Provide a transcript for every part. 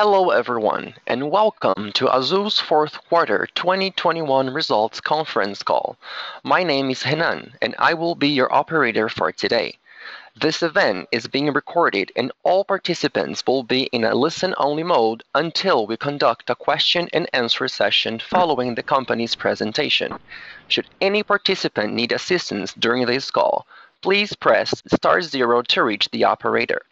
Hello everyone, and welcome to Azul's fourth quarter 2021 results conference call. My name is Henan, and I will be your operator for today. This event is being recorded, and all participants will be in a listen-only mode until we conduct a question-and-answer session following the company's presentation. Should any participant need assistance during this call, please press star zero to reach the operator.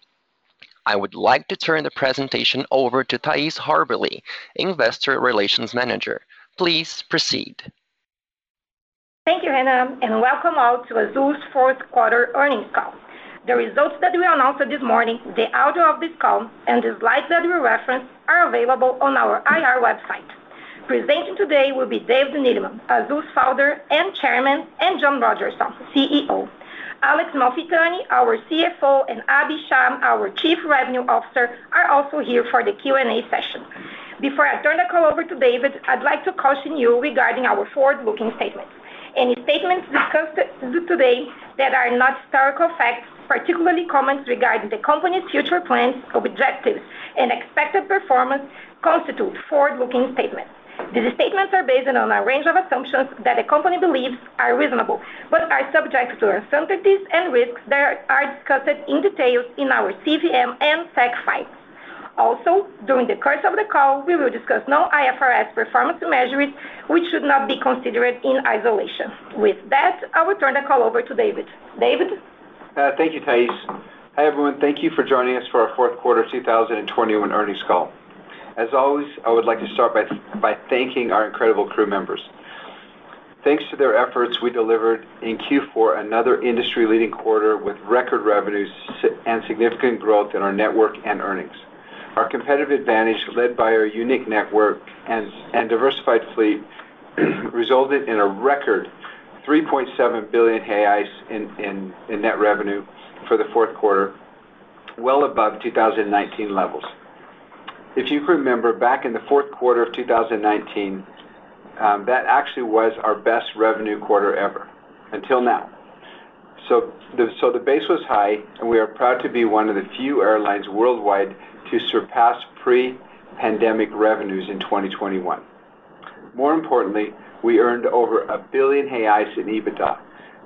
I would like to turn the presentation over to Thais Haberli, Investor Relations Manager. Please proceed. Thank you, Henan, and welcome all to Azul's fourth quarter earnings call. The results that we announced this morning, the audio of this call, and the slides that we reference are available on our IR website. Presenting today will be David Neeleman, Azul's Founder and Chairman, and John Rodgerson, CEO. Alex Malfitani, our CFO, and Abhi Shah, our Chief Revenue Officer, are also here for the Q&A session. Before I turn the call over to David, I'd like to caution you regarding our forward-looking statements. Any statements discussed today that are not historical facts, particularly comments regarding the company's future plans, objectives, and expected performance, constitute forward-looking statements. These statements are based on a range of assumptions that the company believes are reasonable, but are subject to uncertainties and risks that are discussed in detail in our CVM and SEC filings. Also, during the course of the call, we will discuss non-IFRS performance measures, which should not be considered in isolation. With that, I will turn the call over to David. David? Uh, thank you, Thais. Hi, everyone. Thank you for joining us for our fourth quarter 2021 earnings call. As always, I would like to start by thanking our incredible crew members. Thanks to their efforts, we delivered in Q4 another industry-leading quarter with record revenues and significant growth in our network and earnings. Our competitive advantage, led by our unique network and diversified fleet, resulted in a record 3.7 billion reais in net revenue for the fourth quarter, well above 2019 levels. If you remember, back in the fourth quarter of 2019, um, that actually was our best revenue quarter ever until now. So the so the base was high, and we are proud to be one of the few airlines worldwide to surpass pre-pandemic revenues in 2021. More importantly, we earned over a 1 billion reais in EBITDA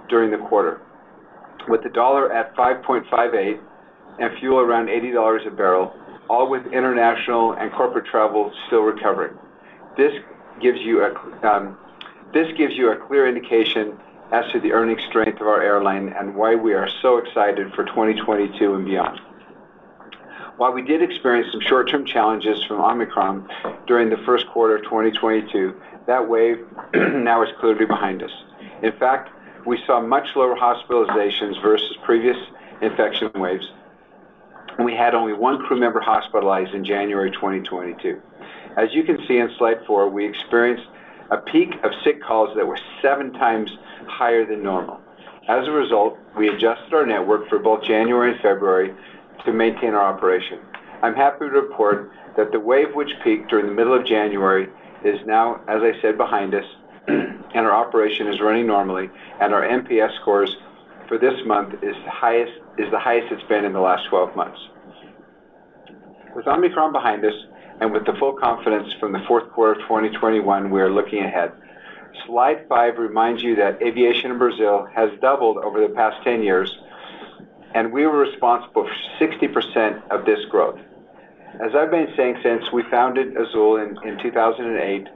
during the quarter. With the dollar at 5.58 and fuel around $80 a barrel, all with international and corporate travel still recovering. This gives you a um, clear indication as to the earnings strength of our airline and why we are so excited for 2022 and beyond. While we did experience some short-term challenges from Omicron during the first quarter of 2022, that wave now is clearly behind us. In fact, we saw much lower hospitalizations versus previous infection waves, and we had only one crew member hospitalized in January 2022. As you can see in slide four, we experienced a peak of sick calls that were seven times higher than normal. As a result, we adjusted our network for both January and February to maintain our operation. I'm happy to report that the wave which peaked during the middle of January is now, as I said, behind us, and our operation is running normally, and our NPS scores for this month is the highest it's been in the last 12 months. With Omicron behind us and with the full confidence from the fourth quarter of 2021, we are looking ahead. Slide five reminds you that aviation in Brazil has doubled over the past 10 years, and we were responsible for 60% of this growth. As I've been saying since we founded Azul in 2008,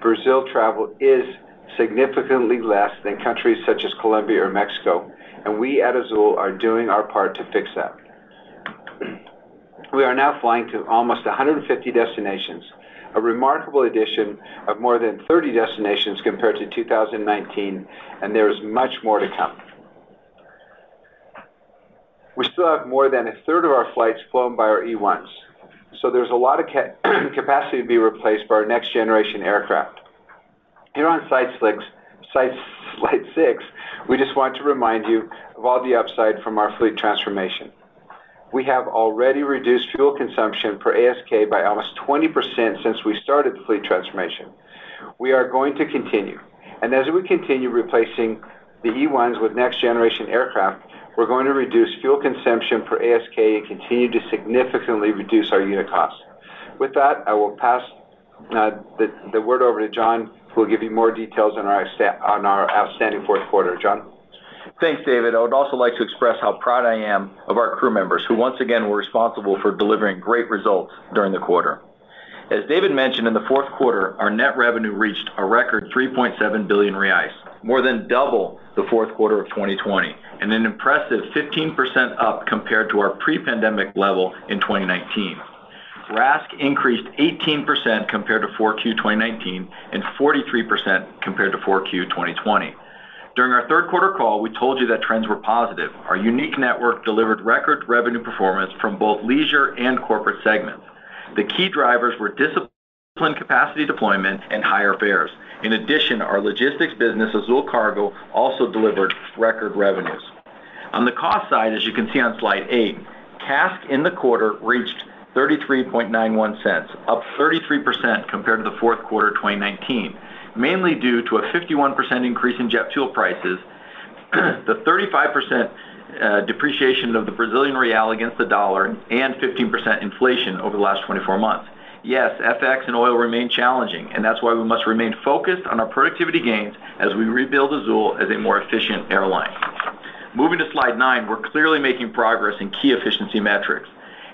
Brazil travel is significantly less than countries such as Colombia or Mexico, and we at Azul are doing our part to fix that. We are now flying to almost 150 destinations, a remarkable addition of more than 30 destinations compared to 2019, and there is much more to come. We still have more than a third of our flights flown by our E1s, so there's a lot of capacity to be replaced by our next generation aircraft. Here on slide six, we just want to remind you of all the upside from our fleet transformation. We have already reduced fuel consumption per ASK by almost 20% since we started the fleet transformation. We are going to continue. And as we continue replacing the E1s with next generation aircraft, we're going to reduce fuel consumption per ASK and continue to significantly reduce our unit costs. With that, I will pass uh, the word over to John, who will give you more details on our outstanding fourth quarter. John? Thanks, David. I would also like to express how proud I am of our crew members, who once again were responsible for delivering great results during the quarter. As David mentioned, in the fourth quarter, our net revenue reached a record 3.7 billion reais, more than double the fourth quarter of 2020, and an impressive 15% up compared to our pre-pandemic level in 2019. RASK increased 18% compared to 4Q 2019 and 43% compared to 4Q 2020. During our third quarter call, we told you that trends were positive. Our unique network delivered record revenue performance from both leisure and corporate segments. The key drivers were disciplined capacity deployment and higher fares. In addition, our logistics business, Azul Cargo, also delivered record revenues. On the cost side, as you can see on slide eight, CASK in the quarter reached $0.3391, up 33% compared to the fourth quarter 2019, mainly due to a 51% increase in jet fuel prices, the 35% uh, depreciation of the Brazilian real against the dollar, and 15% inflation over the last 24 months. Yes, FX and oil remain challenging, and that's why we must remain focused on our productivity gains as we rebuild Azul as a more efficient airline. Moving to slide nine, we're clearly making progress in key efficiency metrics.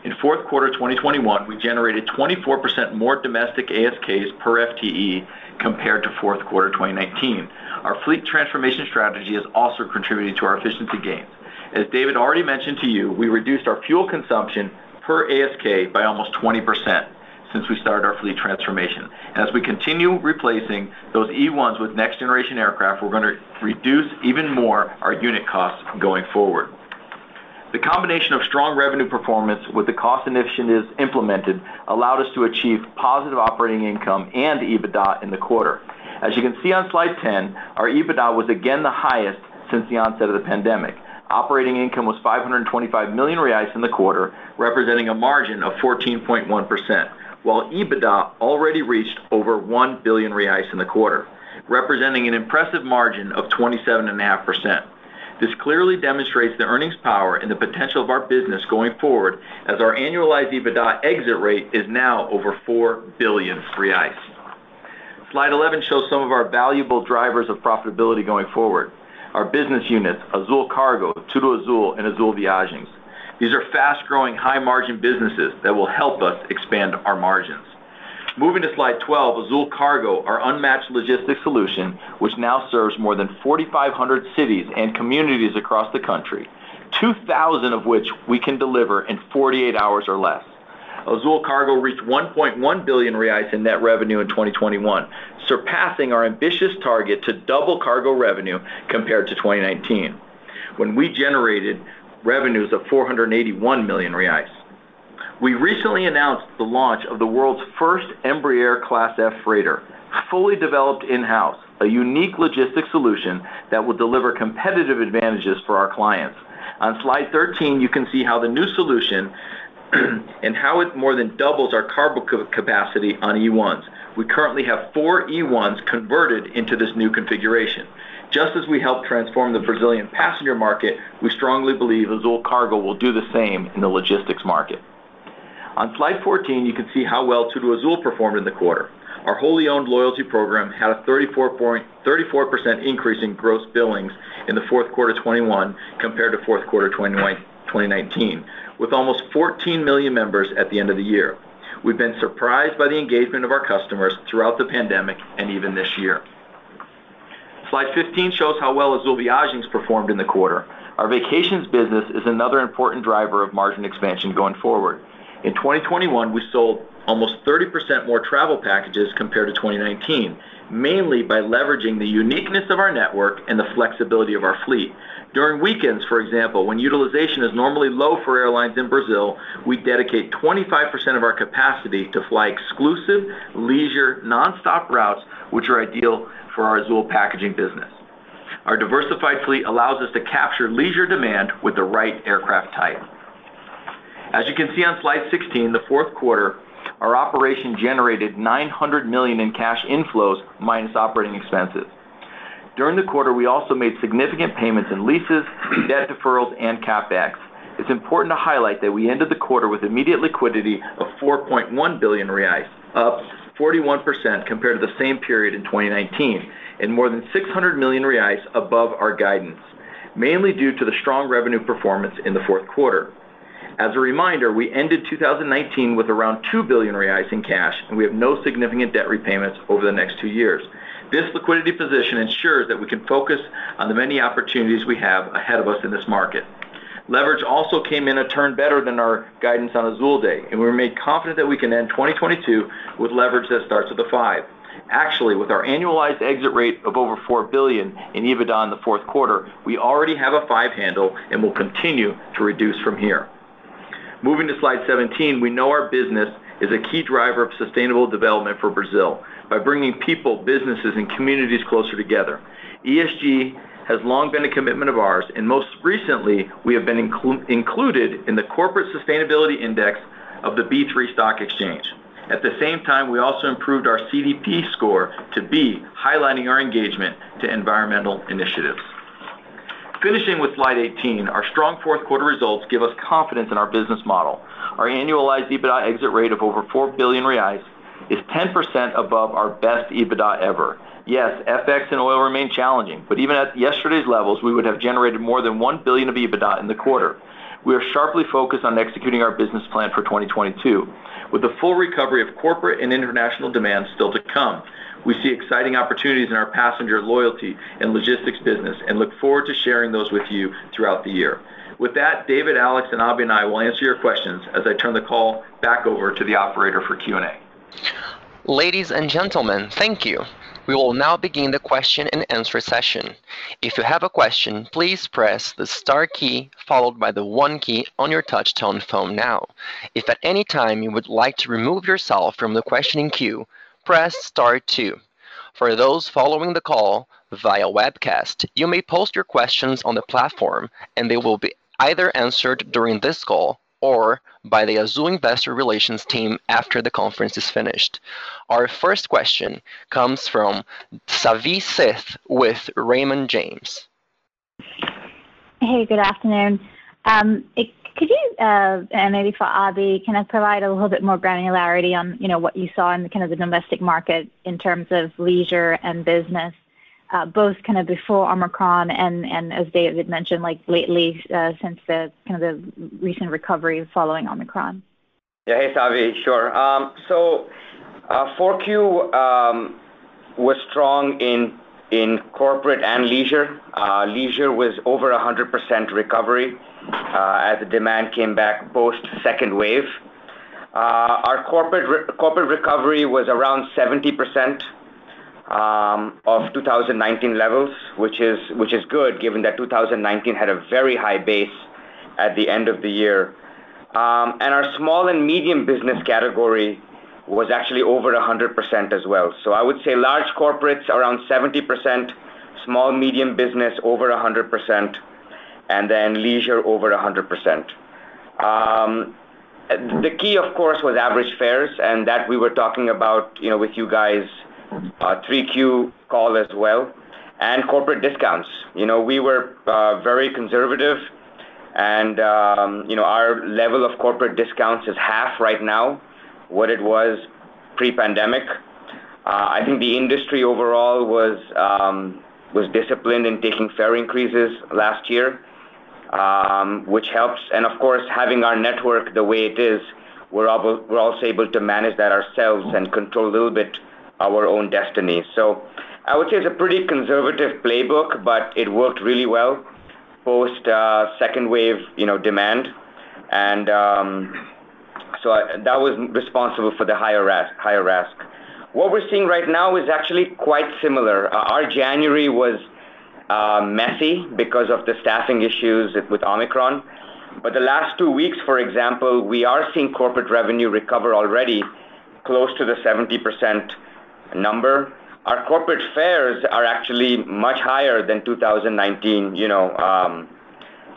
In fourth quarter 2021, we generated 24% more domestic ASKs per FTE compared to fourth quarter 2019. Our fleet transformation strategy is also contributing to our efficiency gains. As David already mentioned to you, we reduced our fuel consumption per ASK by almost 20% since we started our fleet transformation. As we continue replacing those E1s with next generation aircraft, we're gonna reduce even more our unit costs going forward. The combination of strong revenue performance with the cost initiatives implemented allowed us to achieve positive operating income and EBITDA in the quarter. As you can see on slide 10, our EBITDA was again the highest since the onset of the pandemic. Operating income was 525 million reais in the quarter, representing a margin of 14.1%, while EBITDA already reached over 1 billion reais in the quarter, representing an impressive margin of 27.5%. This clearly demonstrates the earnings power and the potential of our business going forward as our annualized EBITDA exit rate is now over 4 billion free reais. Slide 11 shows some of our valuable drivers of profitability going forward. Our business units, Azul Cargo, TudoAzul, and Azul Viagens. These are fast-growing, high-margin businesses that will help us expand our margins. Moving to slide 12, Azul Cargo, our unmatched logistics solution, which now serves more than 4,500 cities and communities across the country, 2,000 of which we can deliver in 48 hours or less. Azul Cargo reached 1.1 billion reais in net revenue in 2021, surpassing our ambitious target to double cargo revenue compared to 2019, when we generated revenues of 481 million reais. We recently announced the launch of the world's first Embraer Class F freighter, fully developed in-house, a unique logistics solution that will deliver competitive advantages for our clients. On slide 13, you can see how the new solution and how it more than doubles our cargo capacity on E1s. We currently have four E1s converted into this new configuration. Just as we helped transform the Brazilian passenger market, we strongly believe Azul Cargo will do the same in the logistics market. On slide 14, you can see how well TudoAzul performed in the quarter. Our wholly owned loyalty program had a 34% increase in gross billings in the fourth quarter 2021 compared to fourth quarter 2019, with almost 14 million members at the end of the year. We've been surprised by the engagement of our customers throughout the pandemic and even this year. Slide 15 shows how well Azul Viagens performed in the quarter. Our vacations business is another important driver of margin expansion going forward. In 2021, we sold almost 30% more travel packages compared to 2019, mainly by leveraging the uniqueness of our network and the flexibility of our fleet. During weekends, for example, when utilization is normally low for airlines in Brazil, we dedicate 25% of our capacity to fly exclusive leisure nonstop routes, which are ideal for our Azul packaging business. Our diversified fleet allows us to capture leisure demand with the right aircraft type. As you can see on slide 16, the fourth quarter, our operation generated 900 million in cash inflows minus operating expenses. During the quarter, we also made significant payments in leases, debt deferrals, and CapEx. it's important to highlight that we ended the quarter with immediate liquidity of 4.1 billion reais, up 41% compared to the same period in 2019, and more than 600 million reais above our guidance, mainly due to the strong revenue performance in the fourth quarter. As a reminder, we ended 2019 with around 2 billion reais in cash, and we have no significant debt repayments over the next two years. This liquidity position ensures that we can focus on the many opportunities we have ahead of us in this market. Leverage also came in a turn better than our guidance on Azul Day, and we remain confident that we can end 2022 with leverage that starts with a five. Actually, with our annualized exit rate of over 4 billion in EBITDA in the fourth quarter, we already have a five handle and will continue to reduce from here. Moving to slide 17, we know our business is a key driver of sustainable development for Brazil by bringing people, businesses, and communities closer together. ESG has long been a commitment of ours, and most recently, we have been included in the Corporate Sustainability Index of the B3 Stock Exchange. At the same time, we also improved our CDP score to B, highlighting our engagement to environmental initiatives. Finishing with slide 18, our strong fourth quarter results give us confidence in our business model. Our annualized EBITDA exit rate of over 4 billion reais is 10% above our best EBITDA ever. Yes, FX and oil remain challenging, but even at yesterday's levels, we would have generated more than 1 billion of EBITDA in the quarter. We are sharply focused on executing our business plan for 2022, with the full recovery of corporate and international demand still to come. We see exciting opportunities in our passenger loyalty and logistics business and look forward to sharing those with you throughout the year. With that, David, Alex, and Abhi and I will answer your questions as I turn the call back over to the operator for Q&A. Ladies and gentlemen, thank you. We will now begin the question and answer session. If you have a question, please press the star key followed by the one key on your touch-tone phone now. If at any time you would like to remove yourself from the questioning queue, press star two. For those following the call via webcast, you may post your questions on the platform, and they will be either answered during this call or by the Azul Investor Relations team after the conference is finished. Our first question comes from Savi Syth with Raymond James. Hey, good afternoon. Um, Could you, uh, and maybe for Abhi, kind of provide a little bit more granularity on, you know, what you saw in the kind of the domestic market in terms of leisure and business, uh, both kind of before Omicron and and as David mentioned, like lately, uh, since the kind of the recent recovery following Omicron? Yeah. Hey, Savi. Sure. Um, 4Q um, was strong in corporate and leisure. Uh, leisure was over 100% recovery uh, as the demand came back post second wave. Uh, our corporate corporate recovery was around 70% um, of 2019 levels, which is which is good given that 2019 had a very high base at the end of the year. Um and our small and medium business category was actually over 100% as well. So I would say large corporates around 70%, small medium business over 100%, and then leisure over 100%. Um, The key, of course, was average fares, and that we were talking about, you know, with you guys, uh, 3Q call as well, and corporate discounts. You know, we were uh, very conservative and, um, you know, our level of corporate discounts is half right now what it was pre-pandemic. Uh, I think the industry overall um, was disciplined in taking fare increases last year, um, which helps. And of course, having our network the way it is, we're also able to manage that ourselves and control a little bit our own destiny. So I would say it's a pretty conservative playbook, but it worked really well post uh, second wave, you know, demand. Um, So that was responsible for the higher RASK. What we're seeing right now is actually quite similar. Uh, our January was uh, messy because of the staffing issues with Omicron. But the last two weeks, for example, we are seeing corporate revenue recover already close to the 70% number. Our corporate fares are actually much higher than 2019, you know, um,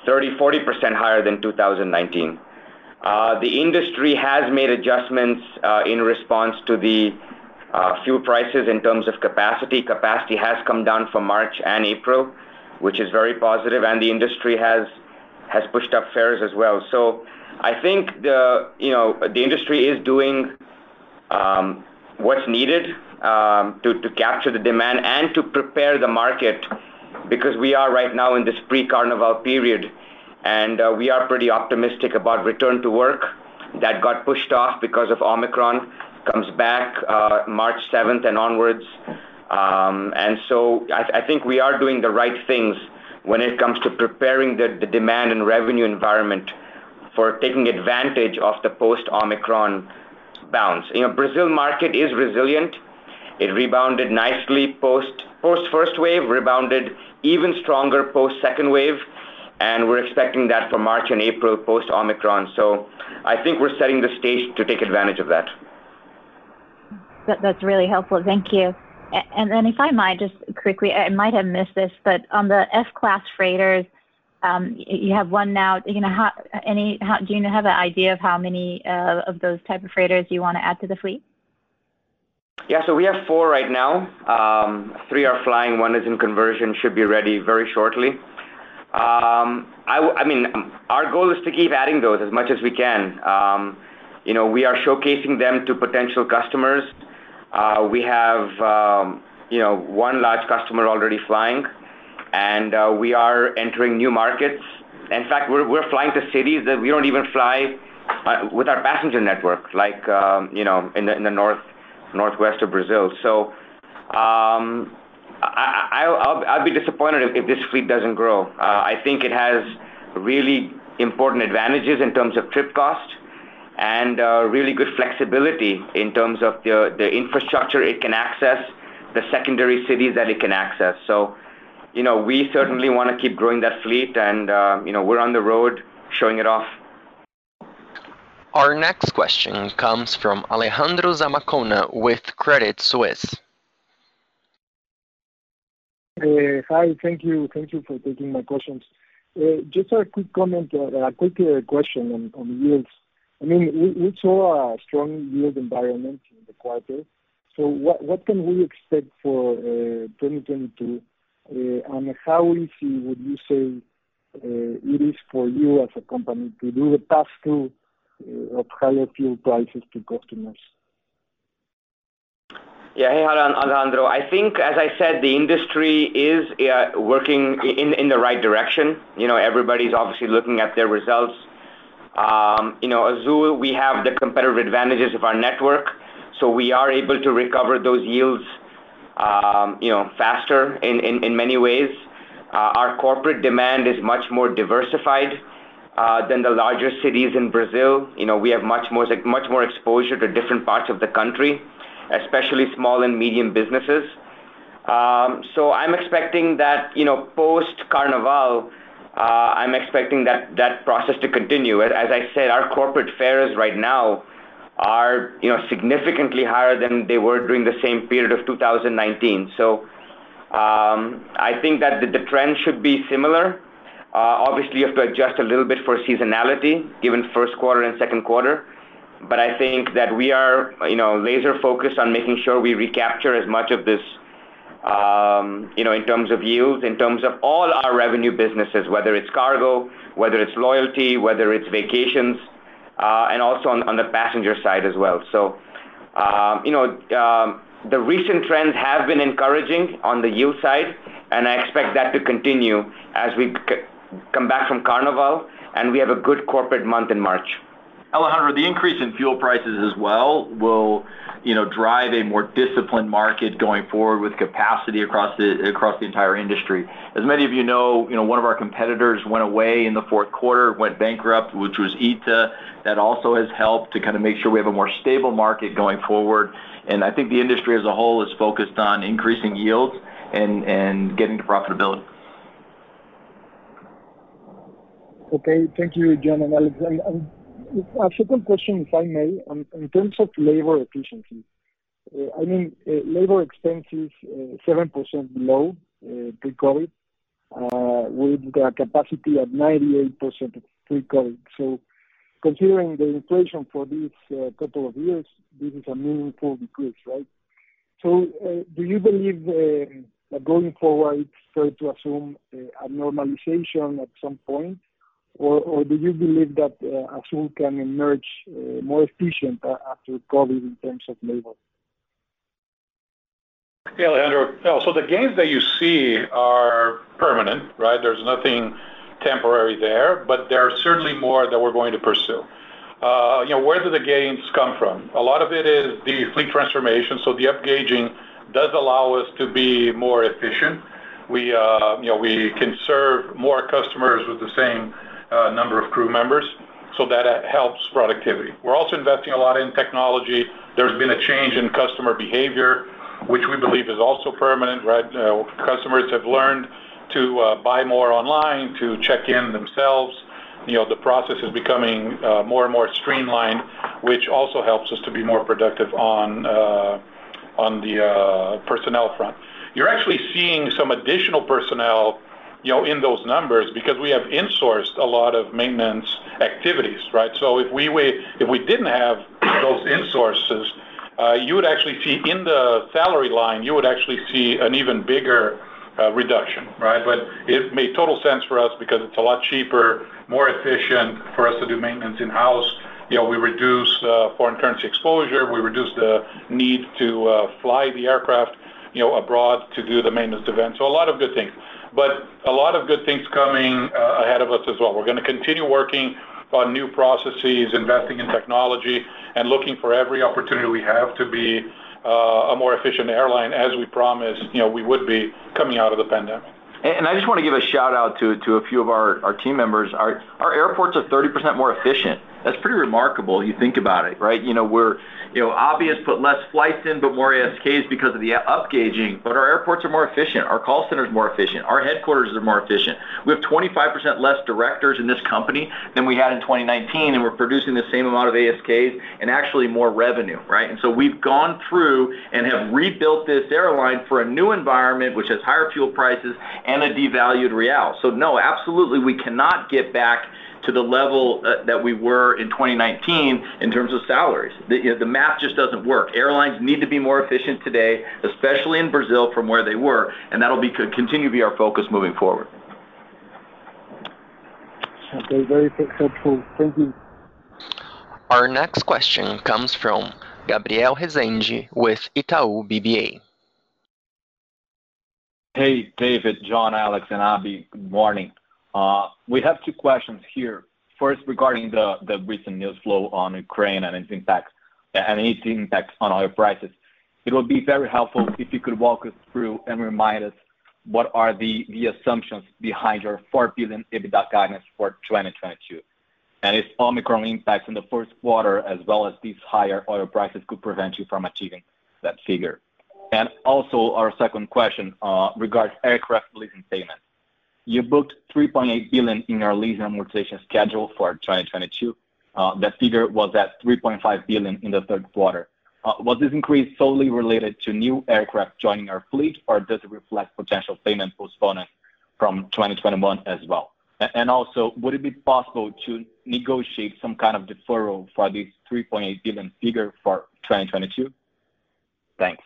30%-40% higher than 2019. Uh, the industry has made adjustments uh, in response to the uh, fuel prices in terms of capacity. Capacity has come down from March and April, which is very positive, and the industry has has pushed up fares as well. So I think the, you know, the industry is doing um, what's needed um, to capture the demand and to prepare the market because we are right now in this pre-Carnival period, and we are pretty optimistic about return to work that got pushed off because of Omicron, comes back March seventh and onwards. Um and so I I think we are doing the right things when it comes to preparing the demand and revenue environment for taking advantage of the post-Omicron bounce. You know, Brazil market is resilient. It rebounded nicely post post first wave, rebounded even stronger post second wave, and we're expecting that for March and April post-Omicron. So I think we're setting the stage to take advantage of that. That's really helpful. Thank you. And and then if I might just quickly, I might have missed this, but on the F-class freighters, um, you have one now. You know, do you have an idea of how many uh, of those type of freighters you wanna add to the fleet? Yeah. So we have four right now. Um, three are flying, one is in conversion, should be ready very shortly. Um, I mean, our goal is to keep adding those as much as we can. Um, you know, we are showcasing them to potential customers. Uh, we have, um, you know, one large customer already flying, and uh, we are entering new markets. In fact, we're we're flying to cities that we don't even fly uh, with our passenger network, like, you know, in the in the north northwest of Brazil. I'll be disappointed if this fleet doesn't grow. Uh, I think it has really important advantages in terms of trip cost and uh, really good flexibility in terms of the infrastructure it can access, the secondary cities that it can access. So, you know, we certainly wanna keep growing that fleet and, uh, you know, we're on the road showing it off. Our next question comes from Alejandro Zamacona with Credit Suisse. Uh, hi. Thank you Thank you for taking my questions. Uh, just a quick comment, uh, a quick question on yields. I mean, we saw a strong yield environment in the quarter. So what what can we expect for 2022? and How easy would you say it is for you as a company to do the pass-through of higher fuel prices to customers? Yeah. Hey, Alejandro. I think, as I said, the industry is working in in the right direction. You know, everybody's obviously looking at their results. Um, you know, Azul, we have the competitive advantages of our network, so we are able to recover those yields, um, you know, faster in in in many ways. Uh, our corporate demand is much more diversified uh, than the larger cities in Brazil. You know, we have much more much more exposure to different parts of the country, especially small and medium businesses. Um so I'm expecting that, you know, post-Carnival, uh, I'm expecting that that process to continue. As I said, our corporate fares right now are, you know, significantly higher than they were during the same period of 2019. So um, I think that the trend should be similar. Uh, obviously, you have to adjust a little bit for seasonality given first quarter and second quarter. I think that we are, you know, laser focused on making sure we recapture as much of this, um, you know, in terms of yields, in terms of all our revenue businesses, whether it's cargo, whether it's loyalty, whether it's vacations, uh, and also on the passenger side as well. So, um, you know, um, the recent trends have been encouraging on the yield side, and I expect that to continue as we come back from Carnival, and we have a good corporate month in March. Alejandro, the increase in fuel prices as well will, you know, drive a more disciplined market going forward with capacity across the across the entire industry. As many of you know, you know, one of our competitors went away in the fourth quarter, went bankrupt, which was ITA. That also has helped to kind of make sure we have a more stable market going forward. And I think the industry as a whole is focused on increasing yields and getting to profitability. Okay. Thank you, John and Alex. A second question, if I may. In terms of labor efficiency, uh, I mean, uh, labor expenses uh, 7% below pre-COVID, with the capacity at 98% of pre-COVID. So considering the inflation for these couple of years, this is a meaningful decrease, right? So, do you believe that going forward, it's fair to assume a normalization at some point, Or do you believe that uh, Azul can emerge uh, more efficient uh, after COVID in terms of labor? Yeah, Alejandro. So the gains that you see are permanent, right? There's nothing temporary there, but there are certainly more that we're going to pursue. You know, where do the gains come from? A lot of it is the fleet transformation, so the upgauging does allow us to be more efficient. We, you know, we can serve more customers with the same number of crew members, so that uh, helps productivity. We're also investing a lot in technology. There's been a change in customer behavior, which we believe is also permanent, right? Uh, customers have learned to uh, buy more online, to check in themselves. You know, the process is becoming more and more streamlined, which also helps us to be more productive on the personnel front. You're actually seeing some additional personnel, you know, in those numbers because we have insourced a lot of maintenance activities, right? So if we didn't have those insources, uh, you would actually see in the salary line you would actually see an even bigger uh, reduction, right? But it made total sense for us because it's a lot cheaper, more efficient for us to do maintenance in-house. You know, we reduce uh, foreign currency exposure. We reduce the need to fly the aircraft, you know, abroad to do the maintenance event. So a lot of good things. But a lot of good things coming uh, ahead of us as well. We're gonna continue working on new processes, investing in technology, and looking for every opportunity we have to be uh, a more efficient airline as we promised, you know, we would be coming out of the pandemic. And I just wanna give a shout-out to a few of our team members. Our airports are 30% more efficient. That's pretty remarkable, you think about it, right? You know, we're, you know, Abhi has put less flights in, but more ASKs because of the upgauging, but our airports are more efficient. Our call center is more efficient. Our headquarters are more efficient. We have 25% less directors in this company than we had in 2019, and we're producing the same amount of ASKs and actually more revenue, right? And so we've gone through and have rebuilt this airline for a new environment, which has higher fuel prices and a devalued real. So no, absolutely, we cannot get back to the level uh, that we were in 2019 in terms of salaries. The math just doesn't work. Airlines need to be more efficient today, especially in Brazil from where they were, and that'll continue to be our focus moving forward. Okay. Very helpful. Thank you. Our next question comes from Gabriel Rezende with Itaú BBA. Hey, David, John, Alex, and Abhi. Good morning. Uh, we have two questions here. First, regarding the recent news flow on Ukraine and its impact and its impacts on oil prices. It would be very helpful if you could walk us through and remind us what are the assumptions behind your 4 billion EBITDA guidance for 2022. If Omicron impacts in the first quarter as well as these higher oil prices could prevent you from achieving that figure. And also our second question uh, regards aircraft leasing payments. You booked 3.8 billion in your lease amortization schedule for 2022. Uh, that figure was at 3.5 billion in the third quarter. Uh, was this increase solely related to new aircraft joining our fleet, or does it reflect potential payment postponement from 2021 as well? And also, would it be possible to negotiate some kind of deferral for this 3.8 billion figure for 2022? Thanks.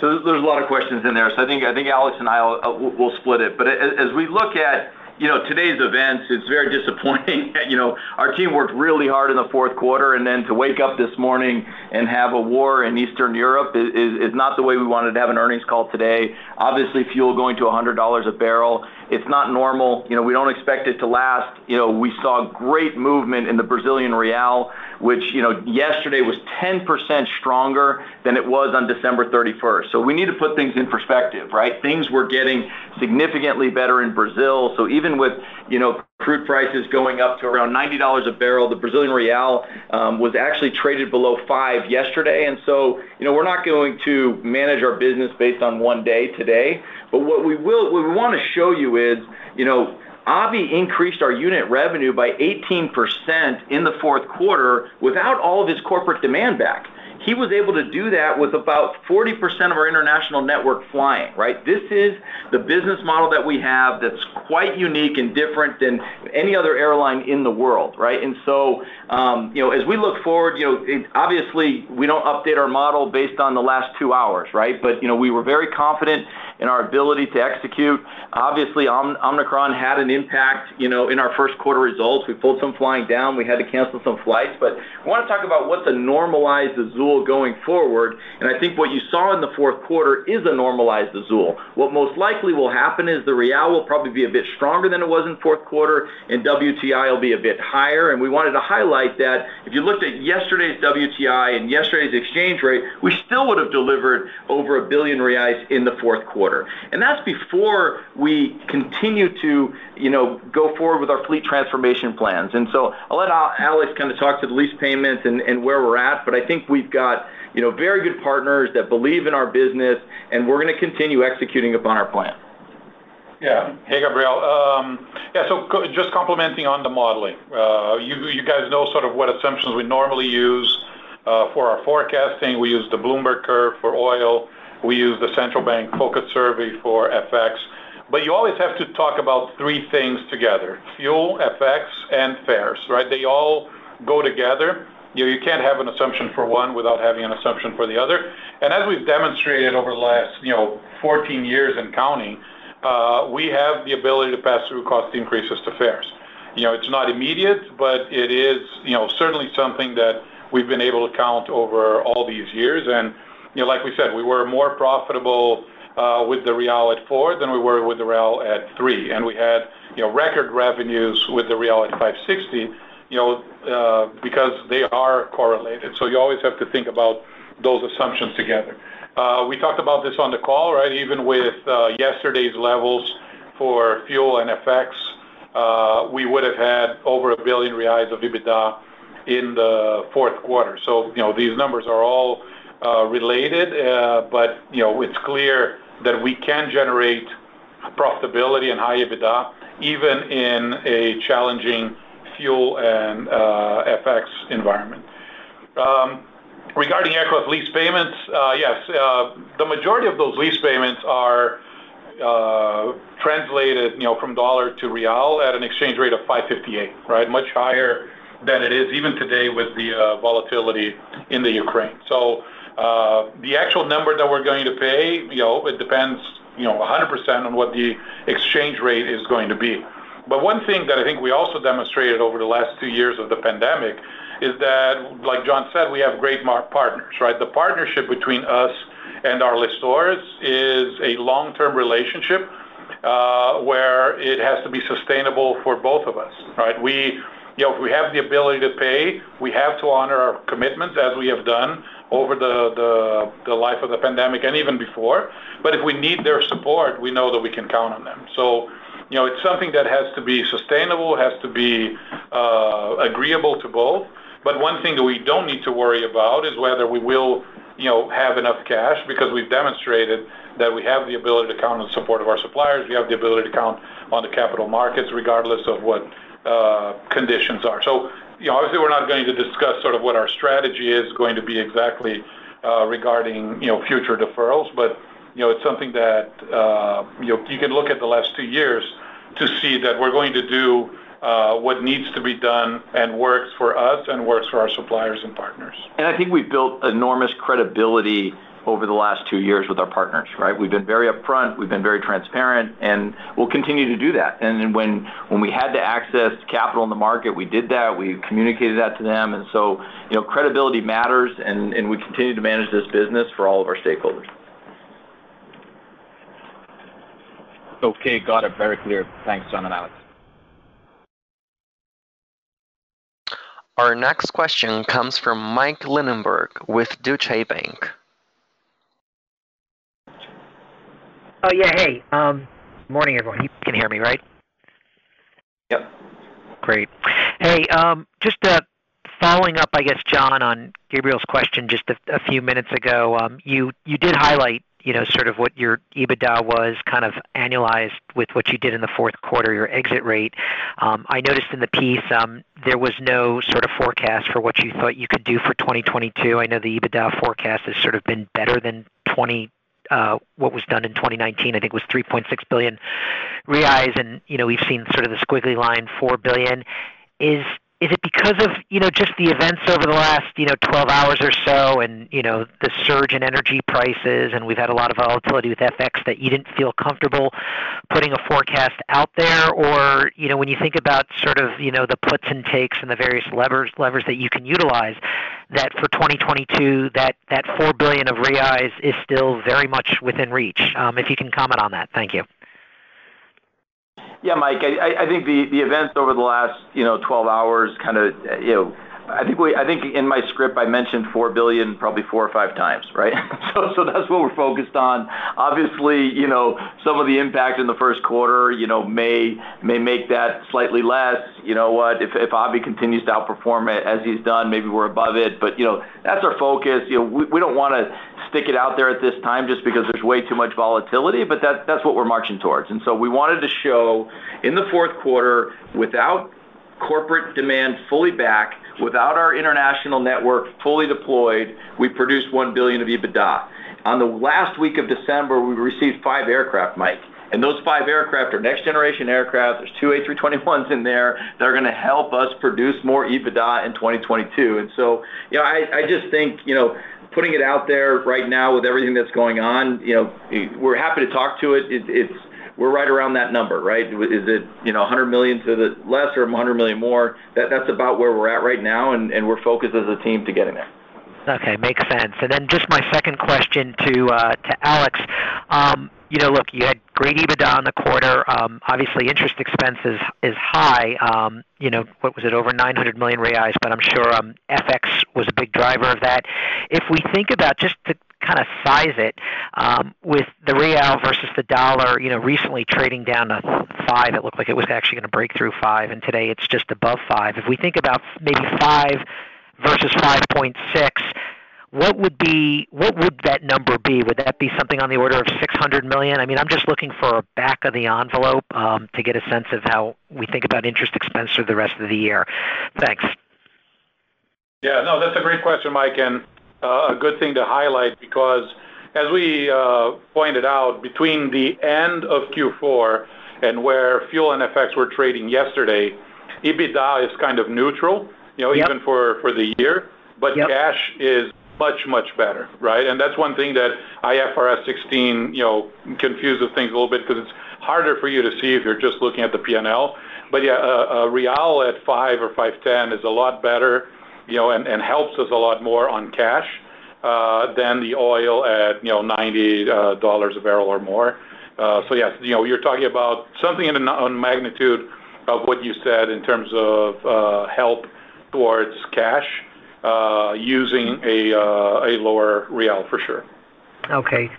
So there's a lot of questions in there. So I think I think Alex and I will uh, split it. But as we look at, you know, today's events, it's very disappointing. You know, our team worked really hard in the fourth quarter, and then to wake up this morning and have a war in Eastern Europe is not the way we wanted to have an earnings call today. Obviously, fuel going to $100 a barrel, it's not normal. You know, we don't expect it to last. You know, we saw great movement in the Brazilian real, which, you know, yesterday was 10% stronger than it was on December 31st. So We need to put things in perspective, right? Things were getting significantly better in Brazil. So even with, you know, crude prices going up to around $90 a barrel, the Brazilian real um, was actually traded below 5 yesterday. And so, you know, we're not going to manage our business based on one day today. But what we will, what we wanna show you is, you know, Abhi increased our unit revenue by 18% in the fourth quarter without all of his corporate demand back. He was able to do that with about 40% of our international network flying, right? This is the business model that we have that's quite unique and different than any other airline in the world, right? And so, um, you know, as we look forward, you know, it, obviously, we don't update our model based on the last two hours, right? But, you know, we were very confident in our ability to execute. Obviously, Omicron had an impact, you know, in our first quarter results. We pulled some flying down. We had to cancel some flights. But I wanna talk about what's a normalized Azul going forward, and I think what you saw in the fourth quarter is a normalized Azul. What most likely will happen is the real will probably be a bit stronger than it was in fourth quarter, and WTI will be a bit higher. And we wanted to highlight that if you looked at yesterday's WTI and yesterday's exchange rate, we still would have delivered over 1 billion reais in the fourth quarter. And that's before we continue to, you know, go forward with our fleet transformation plans. And so I'll let Alex kind of talk to the lease payments and where we're at, but I think we've got, you know, very good partners that believe in our business, and we're gonna continue executing upon our plan. Yeah. Hey, Gabriel. Um, yeah, so just commenting on the modeling. Uh, you guys know sort of what assumptions we normally use uh, for our forecasting. We use the Bloomberg curve for oil. We use the central bank focus survey for FX. But you always have to talk about three things together, fuel, FX, and fares, right? They all go together. You know, you can't have an assumption for one without having an assumption for the other. And as we've demonstrated over the last, you know, 14 years and counting, uh, we have the ability to pass through cost increases to fares. You know, it's not immediate, but it is, you know, certainly something that we've been able to count over all these years. Know, like we said, we were more profitable uh, with the real at 4 than we were with the real at 3. and We had, you know, record revenues with the real at 5.60, you know, uh, because they are correlated. So you always have to think about those assumptions together. Uh, we talked about this on the call, right? Even with yesterday's levels for fuel and FX, we would have had over a 1 billion reais of EBITDA in the fourth quarter. So, you know, these numbers are all Uh, related, uh, but you know, it's clear that we can generate profitability and high EBITDA even in a challenging fuel and uh, FX environment. Um, regarding aircraft lease payments, yes, the majority of those lease payments are translated, you know, from dollar to real at an exchange rate of 5.58, right? Much higher than it is even today with the volatility in the Ukraine. Uh, the actual number that we're going to pay, you know, it depends, you know, 100% on what the exchange rate is going to be. But one thing that I think we also demonstrated over the last two years of the pandemic is that, like John said, we have great partners, right? The partnership between us and our lessors is a long-term relationship, uh, where it has to be sustainable for both of us, right? We you know, if we have the ability to pay, we have to honor our commitments as we have done over the the the life of the pandemic and even before. But if we need their support, we know that we can count on them. So, you know, it's something that has to be sustainable, has to be uh, agreeable to both. But one thing that we don't need to worry about is whether we will, you know, have enough cash because we've demonstrated that we have the ability to count on the support of our suppliers. We have the ability to count on the capital markets regardless of what uh, conditions are. You know, obviously, we're not going to discuss sort of what our strategy is going to be exactly uh, regarding, you know, future deferrals. But, you know, it's something that, uh, you know, you can look at the last two years to see that we're going to do uh, what needs to be done and works for us and works for our suppliers and partners. And I think we've built enormous credibility over the last two years with our partners, right? We've been very upfront, we've been very transparent, and we'll continue to do that. And when we had to access capital in the market, we did that. We communicated that to them. And so, you know, credibility matters, and we continue to manage this business for all of our stakeholders. Okay. Got it. Very clear. Thanks, John and Alex. Our next question comes from Mike Linenberg with Deutsche Bank. Oh, yeah. Hey, um, morning, everyone. You can hear me, right? Yep. Great. Hey, um, just uh, following up, I guess, John, on Gabriel's question just a few minutes ago. Um, you you did highlight, you know, sort of what your EBITDA was kind of annualized with what you did in the fourth quarter, your exit rate. I noticed in the piece, there was no sort of forecast for what you thought you could do for 2022. I know the EBITDA forecast has sort of been better than Uh, what was done in 2019. I think was 3.6 billion reais. And you know, we've seen sort of the squiggly line, 4 billion. Is is it because of, you know, just the events over the last, you know, 12 hours or so and, you know, the surge in energy prices, and we've had a lot of volatility with FX that you didn't feel comfortable putting a forecast out there? Or, you know, when you think about sort of, you know, the puts and takes and the various levers levers that you can utilize, that for 2022, that that 4 billion of reais is still very much within reach. um, If you can comment on that. Thank you. Yeah, Mike, I think the the events over the last, you know, 12 hours kind of, you know, I think we I think in my script, I mentioned 4 billion probably four or five times, right? So that's what we're focused on. Obviously, you know, some of the impact in the first quarter, you know, may may make that slightly less. You know what? If Abhi continues to outperform as he's done, maybe we're above it. But, you know, that's our focus. You know, we we don't wanna stick it out there at this time just because there's way too much volatility, but that's what we're marching towards. And so we wanted to show in the fourth quarter, without corporate demand fully back, without our international network fully deployed, we produced 1 billion of EBITDA. On the last week of December, we received five aircraft, Mike, and those five aircraft are next generation aircraft. There's two A321s in there that are gonna help us produce more EBITDA in 2022. And You know, I just think, you know, putting it out there right now with everything that's going on, you know, we're happy to talk to it. It's. We're right around that number, right? Is it, you know, 100 million to the less or 100 million more? That's about where we're at right now, and we're focused as a team to getting there. Okay. Makes sense. And then just my second question to uh, Alex. Um, You know, look, you had great EBITDA in the quarter. Um, obviously interest expense is high. Um, you know, what was it? Over 900 million reais, but I'm sure um, FX was a big driver of that. If we think about just to kind of size it, with the real versus the dollar, you know, recently trading down to five, it looked like it was actually gonna break through five, and today it's just above five. If we think about maybe five versus 5.6, what would be what would that number be? Would that be something on the order of 600 million? I mean, I'm just looking for a back of the envelope um, to get a sense of how we think about interest expense for the rest of the year. Thanks. Yeah, no, that's a great question, Mike, and uh, a good thing to highlight because as we uh, pointed out between the end of Q4 and where fuel and FX were trading yesterday, EBITDA is kind of neutral, you know. Yep. Even for for the year. Yep. Cash is much, much better, right? And that's one thing that IFRS 16, you know, confuses things a little bit because it's harder for you to see if you're just looking at the P&L. But yeah, a real at 5 or 5.10 is a lot better, you know, and and helps us a lot more on cash uh, than the oil at, you know, $90 a barrel or more. Uh, so yes, you know, you're talking about something in a magnitude of what you said in terms of help towards cash Uh, using uh, a lower real for sure. Okay.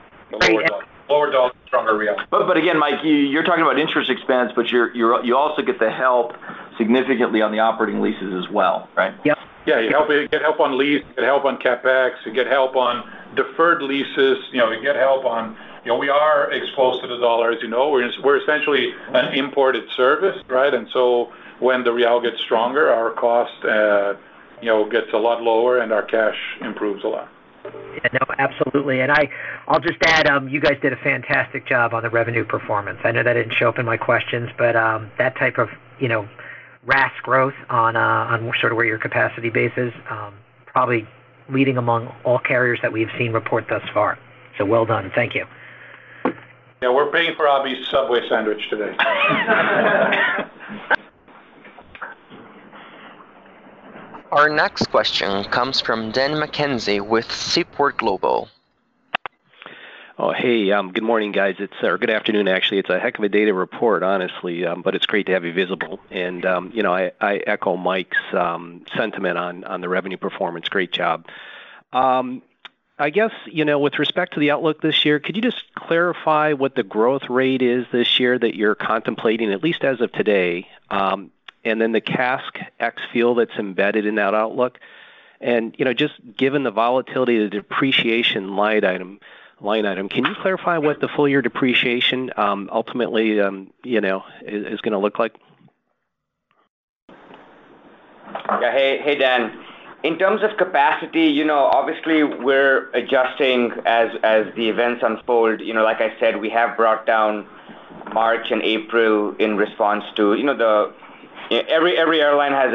Lower dollar, stronger real. But but again, Mike, you're talking about interest expense, but you also get the help significantly on the operating leases as well, right? Yep. Yeah, you get help on lease, you get help on CapEx, you get help on deferred leases. You know, you get help on. You know, we are exposed to the dollar, as you know. We're essentially an imported service, right? And so when the real gets stronger, our cost, uh, you know, gets a lot lower and our cash improves a lot. Yeah, no, absolutely. And I, I'll just add, um, you guys did a fantastic job on the revenue performance. I know that didn't show up in my questions, but um, that type of, you know, RASK growth on uh, on sort of where your capacity base is, um, probably leading among all carriers that we've seen report thus far. So well done. Thank you. Yeah, we're paying for Abhi's Subway sandwich today. Our next question comes from Dan McKenzie with Seaport Global. Oh, hey, um, good morning, guys. It's or good afternoon, actually. It's a heck of a day to report, honestly, um, but it's great to have you visible. And, um, you know, I echo Mike's sentiment on the revenue performance. Great job. I guess, you know, with respect to the outlook this year, could you just clarify what the growth rate is this year that you're contemplating, at least as of today, then the CASK ex-fuel that's embedded in that outlook? And you know, just given the volatility of the depreciation line item, can you clarify what the full year depreciation um, ultimately, um, you know, is gonna look like? Yeah. Hey, Hey, Dan. In terms of capacity, you know, obviously we're adjusting as as the events unfold. You know, like I said, we have brought down March and April in response to, you know, the every airline has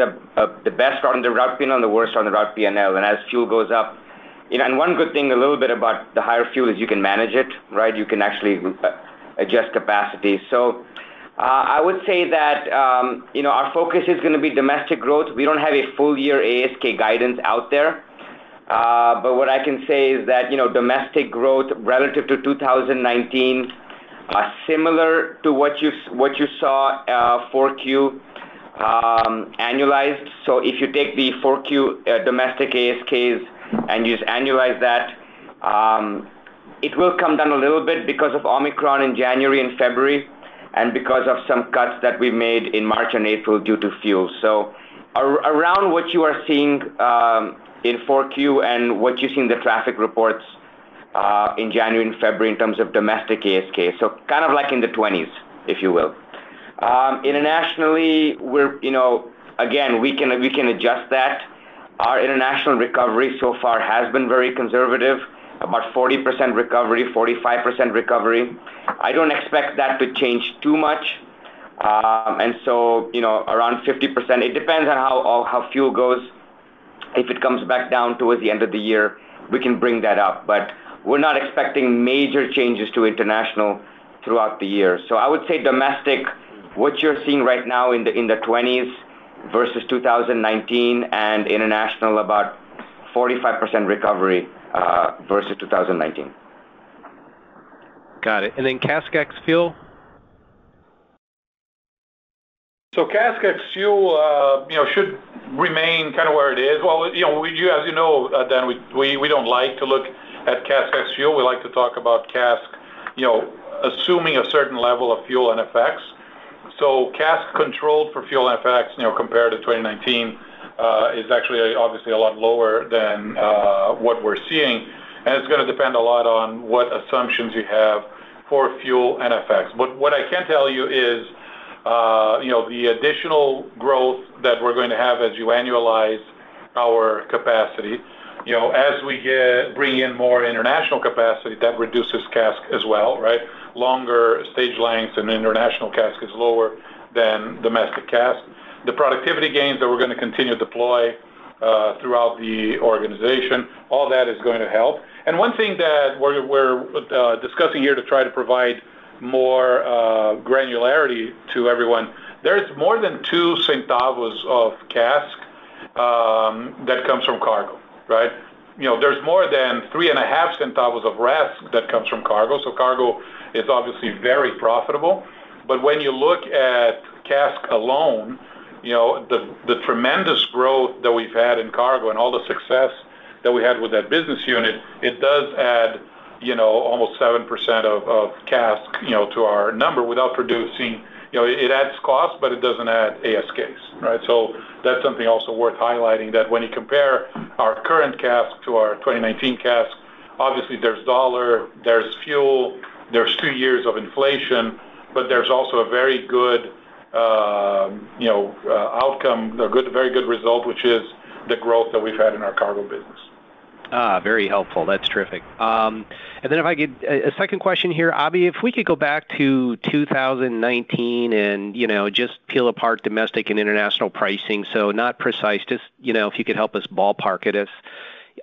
the best on the route P&L and the worst on the route P&L. As fuel goes up, and one good thing a little bit about the higher fuel is you can manage it, right? You can actually uh, adjust capacity. So uh, I would say that, um, you know, our focus is gonna be domestic growth. We don't have a full year ASK guidance out there. Uh, but what I can say is that, you know, domestic growth relative to 2019 are similar to what you saw, 4Q Um, annualized. So if you take the 4Q uh, domestic ASKs and just annualize that, um, it will come down a little bit because of Omicron in January and February, and because of some cuts that we made in March and April due to fuel. So around what you are seeing um, in 4Q and what you see in the traffic reports uh, in January and February in terms of domestic ASK. So kind of like in the 20s, if you will. Internationally, we're, you know, again, we can adjust that. Our international recovery so far has been very conservative, about 40% recovery, 45% recovery. I don't expect that to change too much. Um and so, you know, around 50%. It depends on how fuel goes. If it comes back down towards the end of the year, we can bring that up. But we're not expecting major changes to international throughout the year. So I would say domestic, what you're seeing right now in the 20s versus 2019, and international about 45% recovery uh, versus 2019. Got it. And then Cask ex-fuel? So, Cask ex-fuel, uh, you know, should remain kind of where it is. Well, you know, as you know, uh, Dan, we we don't like to look at CASK ex-fuel. We like to talk about CASK, you know, assuming a certain level of fuel and FX. So cask controlled for fuel FX, you know, compared to 2019, uh, is actually obviously a lot lower than uh, what we're seeing. And it's gonna depend a lot on what assumptions you have for fuel and FX. But what I can tell you is, uh, you know, the additional growth that we're going to have as you annualize our capacity, you know, as we bring in more international capacity, that reduces CASK as well, right? Longer stage lengths and international CASK is lower than domestic CASK. The productivity gains that we're gonna continue to deploy uh, throughout the organization, all that is going to help. And one thing that we're uh, discussing here to try to provide more uh, granularity to everyone, there's more than two centavos of CASK um, that comes from cargo, right? You know, there's more than three and a half centavos of RASK that comes from cargo. So cargo is obviously very profitable. But when you look at CASK alone, you know, the the tremendous growth that we've had in cargo and all the success that we had with that business unit, it does add, you know, almost 7% of CASK, you know, to our number without producing. You know, it adds cost, but it doesn't add ASKs, right? So that's something also worth highlighting, that when you compare our current CASK to our 2019 CASK, obviously there's dollar, there's fuel, there's two years of inflation, but there's also a very good, um, you know, uh, outcome, very good result, which is the growth that we've had in our cargo business. Ah, very helpful. That's terrific. Um, and then if I could, a second question here, Abhi, if we could go back to 2019 and, you know, just peel apart domestic and international pricing. So not precise, just, you know, if you could help us ballpark it,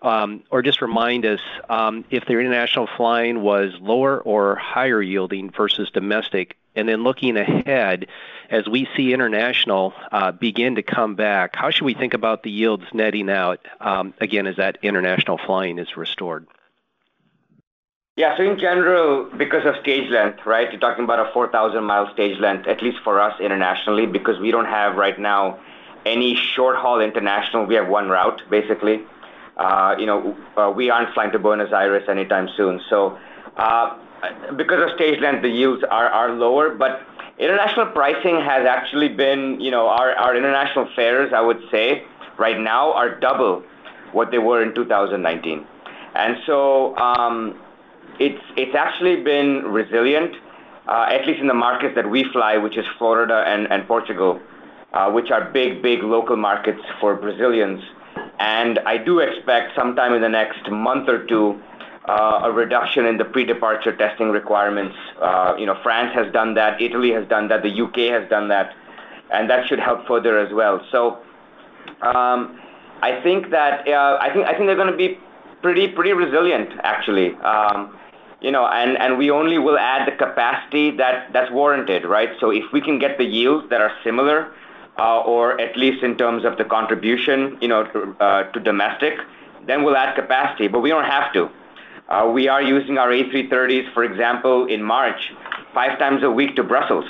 Um, or just remind us, um, if their international flying was lower or higher yielding versus domestic. And then looking ahead, as we see international uh, begin to come back, how should we think about the yields netting out, um, again, as that international flying is restored? Yeah. So in general, because of stage length, right? You're talking about a 4,000-mile stage length, at least for us internationally, because we don't have right now any short-haul international. We have one route, basically. Uh, you know, uh, we aren't flying to Buenos Aires anytime soon. So uh because of stage length, the yields are are lower. But international pricing has actually been, you know, our our international fares, I would say, right now are double what they were in 2019. And so, um, It's it's actually been resilient, uh, at least in the markets that we fly, which is Florida and Portugal, which are big, big local markets for Brazilians. I do expect sometime in the next month or two, uh, a reduction in the pre-departure testing requirements. Uh, you know, France has done that, Italy has done that, the U.K. has done that. and that should help further as well. So, um, I think that uh, I think, I think they're gonna be pretty pretty resilient, actually. Um, you know, and, and we only will add the capacity that, that's warranted, right? So if we can get the yields that are similar, Uh, or at least in terms of the contribution, you know, to uh, domestic, then we'll add capacity, but we don't have to. Uh, we are using our A330s, for example, in March, five times a week to Brussels,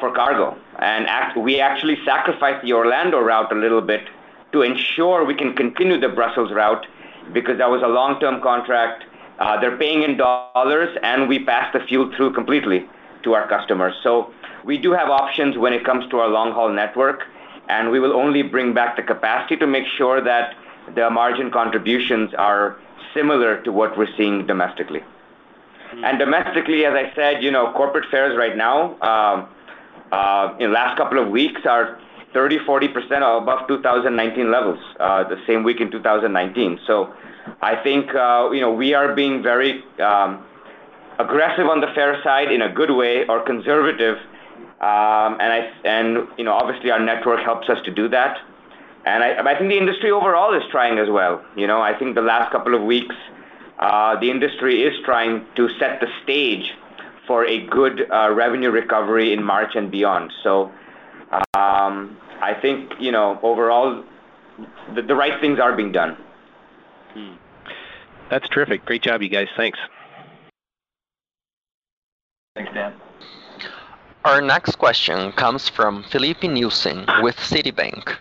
for cargo. And we actually sacrificed the Orlando route a little bit to ensure we can continue the Brussels route because that was a long-term contract. They're paying in dollars, and we pass the fuel through completely to our customers. We do have options when it comes to our long-haul network, and we will only bring back the capacity to make sure that the margin contributions are similar to what we're seeing domestically. Hmm. And domestically, as I said, you know, corporate fares right now, um, uh, in the last couple of weeks are 30%-40% above 2019 levels, uh, the same week in 2019. I think, uh, you know, we are being very um, aggressive on the fare side in a good way or conservative. Um, and you know, obviously our network helps us to do that. And I think the industry overall is trying as well. You know, I think the last couple of weeks, uh, the industry is trying to set the stage for a good uh, revenue recovery in March and beyond. So, um, I think, you know, overall the right things are being done. Hmm. That's terrific. Great job, you guys. Thanks. Thanks, Dan. Our next question comes from Felipe Nielsen with Citibank.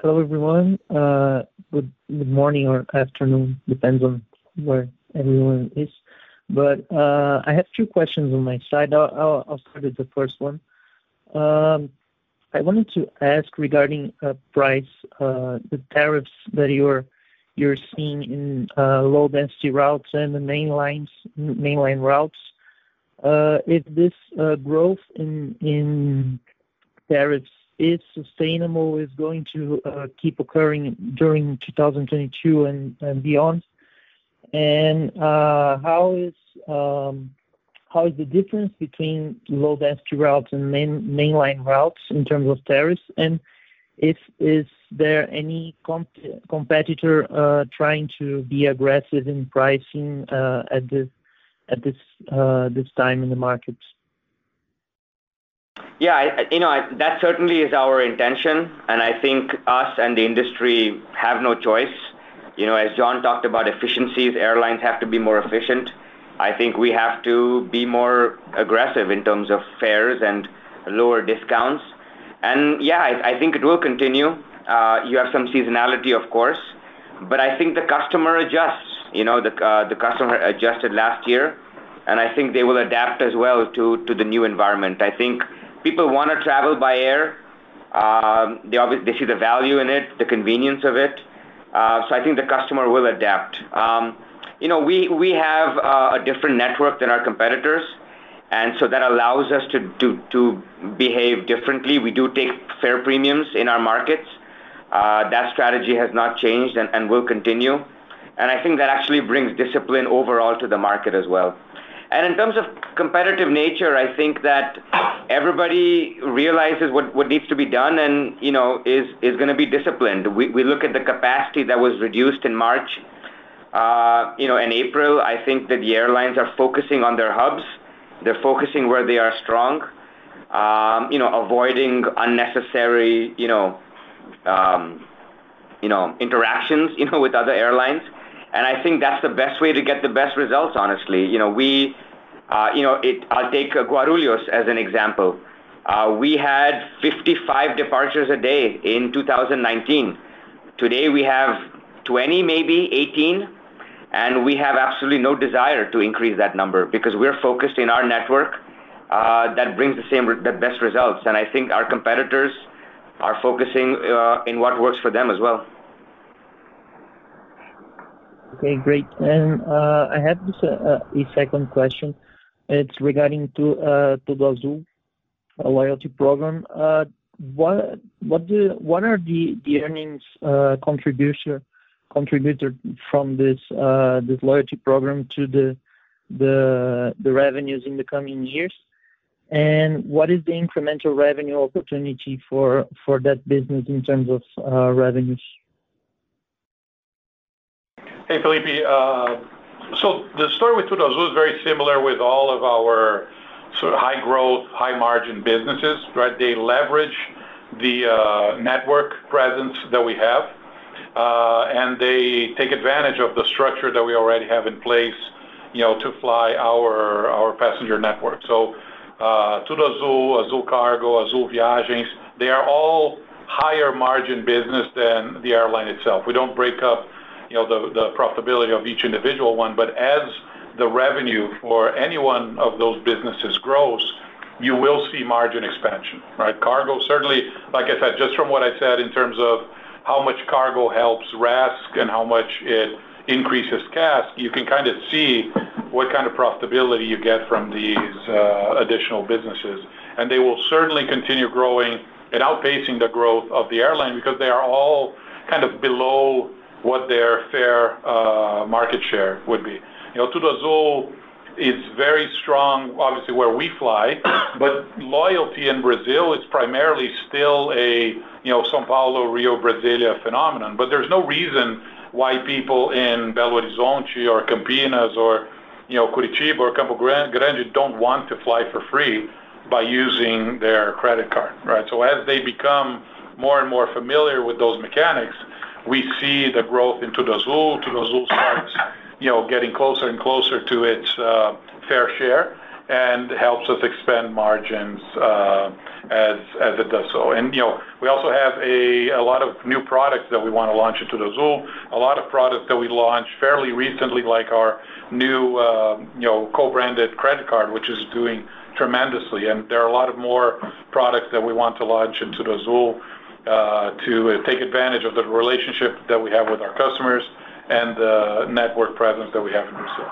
Hello, everyone. Uh, good morning or afternoon, depends on where everyone is. But uh I have two questions on my side. I'll start with the first one. Um, I wanted to ask regarding uh, price, uh, the tariffs that you're seeing in low density routes and the mainline routes. Uh, if this uh, growth in in tariffs is sustainable, is going to uh, keep occurring during 2022 and beyond. And um, how is the difference between low density routes and main mainline routes in terms of tariffs? And is there any competitor trying to be aggressive in pricing at this uh, this time in the markets? Yeah, you know, that certainly is our intention, and I think us and the industry have no choice. You know, as John talked about efficiencies, airlines have to be more efficient. I think we have to be more aggressive in terms of fares and lower discounts. And yeah, I think it will continue. Uh, you have some seasonality, of course, but I think the customer adjusts. You know, the uh, customer adjusted last year, and I think they will adapt as well to the new environment. I think people wanna travel by air. Um, they see the value in it, the convenience of it. Uh, so I think the customer will adapt. Um, you know, we have uh, a different network than our competitors, and so that allows us to behave differently. We do take fare premiums in our markets. Uh, that strategy has not changed and will continue. And I think that actually brings discipline overall to the market as well. And in terms of competitive nature, I think that everybody realizes what what needs to be done and, you know, is is gonna be disciplined. We we look at the capacity that was reduced in March. You know, in April, I think that the airlines are focusing on their hubs. They're focusing where they are strong, you know, avoiding unnecessary, you know, um, you know, interactions, you know, with other airlines. I think that's the best way to get the best results, honestly. You know, we, uh, you know, it, I'll take Guarulhos as an example. Uh, We had 55 departures a day in 2019. Today, we have 20, maybe 18, and we have absolutely no desire to increase that number because we're focused in our network uh, that brings the same, the best results. And I think our competitors are focusing uh, in what works for them as well. Okay, great. And uh I have just a second question. It's regarding to uh Tudo Azul loyalty program. Uh what what the what are the earnings uh, contributor from this uh this loyalty program to the the uh the revenues in the coming years? And what is the incremental revenue opportunity for, for that business in terms of uh revenues? Hey, Felipe. Uh, so the story with Tudo Azul is very similar with all of our sort of high growth, high margin businesses, right? They leverage the uh, network presence that we have, uh, and they take advantage of the structure that we already have in place, you know, to fly our our passenger network. So, Tudo Azul, Azul Cargo, Azul Viagens, they are all higher margin business than the airline itself. We don't break up, the profitability of each individual one, but as the revenue for any one of those businesses grows, you will see margin expansion, right? Cargo, certainly, like I said, just from what I said in terms of how much cargo helps RASK and how much it increases CASK, you can kind of see what kind of profitability you get from these uh, additional businesses. And they will certainly continue growing and outpacing the growth of the airline because they are all kind of below what their fair uh, market share would be. You know, Tudo Azul is very strong, obviously, where we fly, but loyalty in Brazil is primarily still a, you know, São Paulo, Rio, Brasília phenomenon. But there's no reason why people in Belo Horizonte or Campinas or, you know, Curitiba or Campo Grande don't want to fly for free by using their credit card, right? So as they become more and more familiar with those mechanics, we see the growth in Tudo Azul. Tudo Azul starts, you know, getting closer and closer to its uh, fair share and helps us expand margins uh, as as it does so. And you know, we also have a lot of new products that we wanna launch into Tudo Azul, a lot of products that we launched fairly recently, like our new, uh, you know, co-branded credit card, which is doing tremendously. And there are a lot of more products that we want to launch into Tudo Azul Uh, to uh, take advantage of the relationship that we have with our customers and the network presence that we have in Brazil.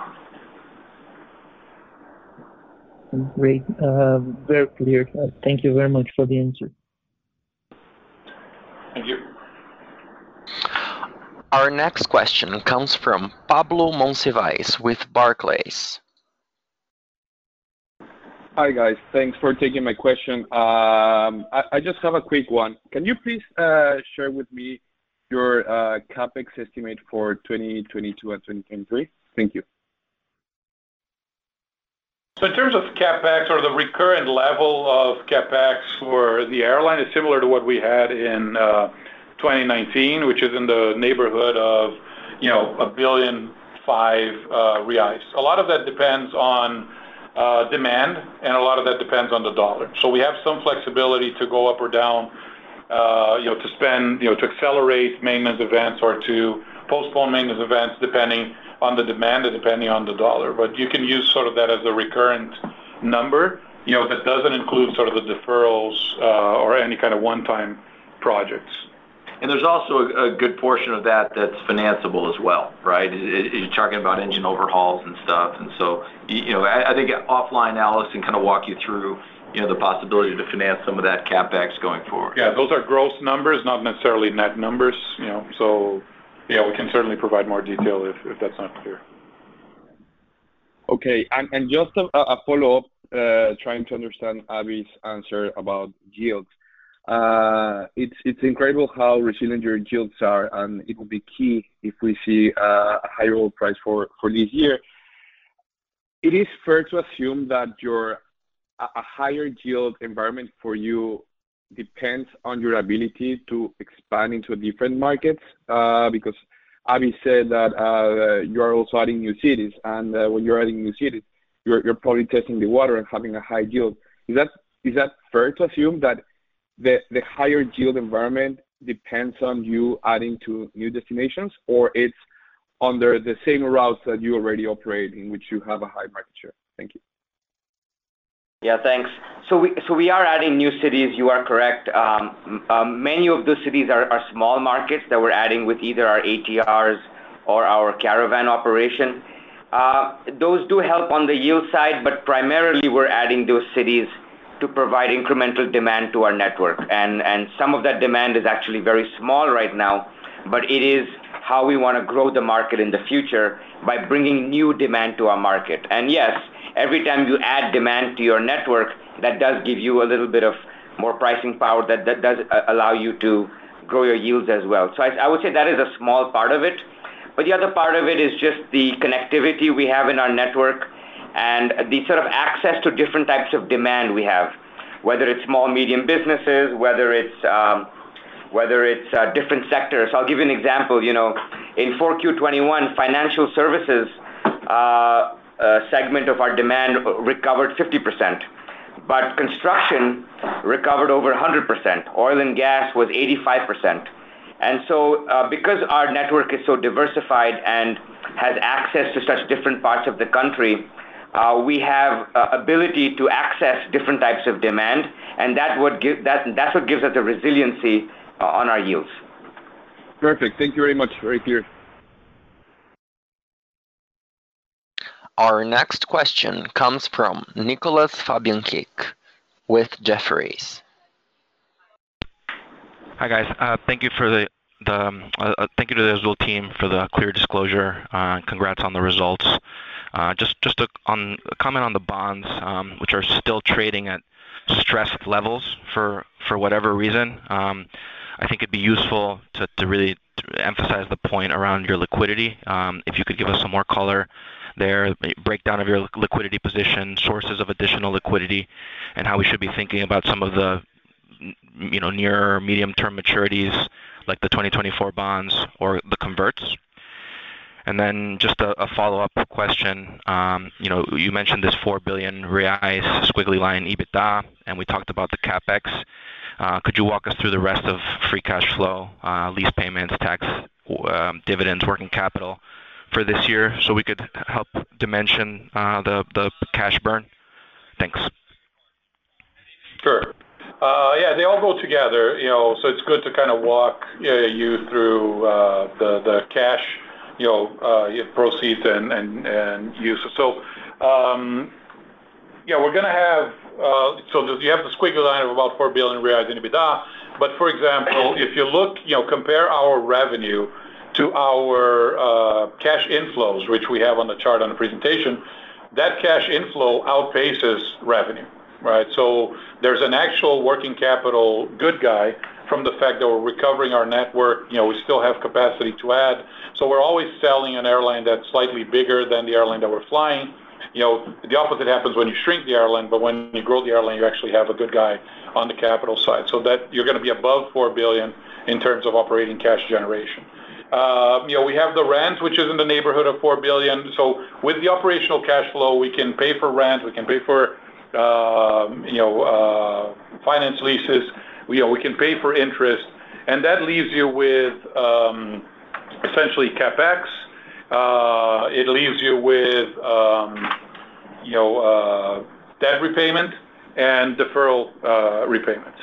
Great. Uh, very clear. Thank you very much for the answer. Thank you. Our next question comes from Pablo Monsivais with Barclays. Hi, guys. Thanks for taking my question. Um, I just have a quick one. Can you please uh, share with me your uh, CapEx estimate for 2022 and 2023? Thank you. So in terms of CapEx or the recurrent level of CapEx for the airline is similar to what we had in uh, 2019, which is in the neighborhood of, you know, 1.5 billion reais. A lot of that depends on Uh, demand, and a lot of that depends on the dollar. So we have some flexibility to go up or down, uh, you know, to spend, you know, to accelerate maintenance events or to postpone maintenance events depending on the demand and depending on the dollar. But you can use sort of that as a recurrent number, you know, that doesn't include sort of the deferrals uh, or any kind of one-time projects. And there's also a good portion of that that's financeable as well, right? You're talking about engine overhauls and stuff. And so you know, I think offline, Alex can kind of walk you through, you know, the possibility to finance some of that CapEx going forward. Yeah, those are gross numbers, not necessarily net numbers, you know. So yeah, we can certainly provide more detail if that's not clear. Okay. And and just a follow-up, uh, trying to understand Abhi's answer about yields. Uh, it's it's incredible how resilient your yields are, and it will be key if we see uh, a higher oil price for for this year. It is fair to assume that your a higher yield environment for you depends on your ability to expand into different markets, uh, because Abhi said that uh, you are also adding new cities, and when you're adding new cities, you're you're probably testing the water and having a high yield. Is that is that fair to assume that the higher yield environment depends on you adding to new destinations, or it's under the same routes that you already operate in which you have a high market share? Thank you. Yeah, thanks. So we so we are adding new cities, you are correct. Um, um, many of those cities are small markets that we're adding with either our ATRs or our Caravan operation. Uh, those do help on the yield side, but primarily we're adding those cities to provide incremental demand to our network. And and some of that demand is actually very small right now, but it is how we wanna grow the market in the future by bringing new demand to our market. And yes, every time you add demand to your network, that does give you a little bit of more pricing power that that does uh, allow you to grow your yields as well. So I I would say that is a small part of it. But the other part of it is just the connectivity we have in our network and the sort of access to different types of demand we have, whether it's small, medium businesses, whether it's um, uh, different sectors. I'll give you an example. You know, in 4Q 2021, financial services uh, uh, segment of our demand recovered 50%, but construction recovered over 100%. Oil and gas was 85%. And so uh because our network is so diversified and has access to such different parts of the country, Uh, we have uh, ability to access different types of demand, and that's what gives us the resiliency uh, on our yields. Perfect. Thank you very much. Very clear. Our next question comes from Nicolas Fabiancic with Jefferies. Hi, guys. Um, thank you to the Azul team for the clear disclosure. Congrats on the results. Uh, just a comment on the bonds, um, which are still trading at stressed levels for whatever reason. Um, I think it'd be useful to really emphasize the point around your liquidity. Um, if you could give us some more color there, breakdown of your liquidity position, sources of additional liquidity, and how we should be thinking about some of the, you know, near or medium-term maturities, like the 2024 bonds or the converts. Then just a follow-up question. Um, you know, you mentioned this 4 billion reais squiggly line EBITDA, and we talked about the CapEx. Uh, could you walk us through the rest of free cash flow, uh, lease payments, tax, um, dividends, working capital for this year so we could help dimension uh, the cash burn? Thanks. Sure. Yeah, they all go together, you know, so it's good to kind of walk you through the cash, you know, uh, proceeds and use. So um yeah, we're gonna have. Uh, so you have the squiggly line of about 4 billion reais in EBITDA. For example, if you look, you know, compare our revenue to our uh, cash inflows, which we have on the chart on the presentation, that cash inflow outpaces revenue, right? So there's an actual working capital good guy from the fact that we're recovering our network. You know, we still have capacity to add. So we're always selling an airline that's slightly bigger than the airline that we're flying. You know, the opposite happens when you shrink the airline, but when you grow the airline, you actually have a good guy on the capital side. So that you're gonna be above 4 billion in terms of operating cash generation. Um, you know, we have the rent, which is in the neighborhood of four billion. So With the operational cash flow, we can pay for rent, we can pay for, um, you know, uh, finance leases. You know, we can pay for interest, and that leaves you with, um, essentially CapEx. Uh, it leaves you with, um, you know, uh, debt repayment and deferral uh, repayments.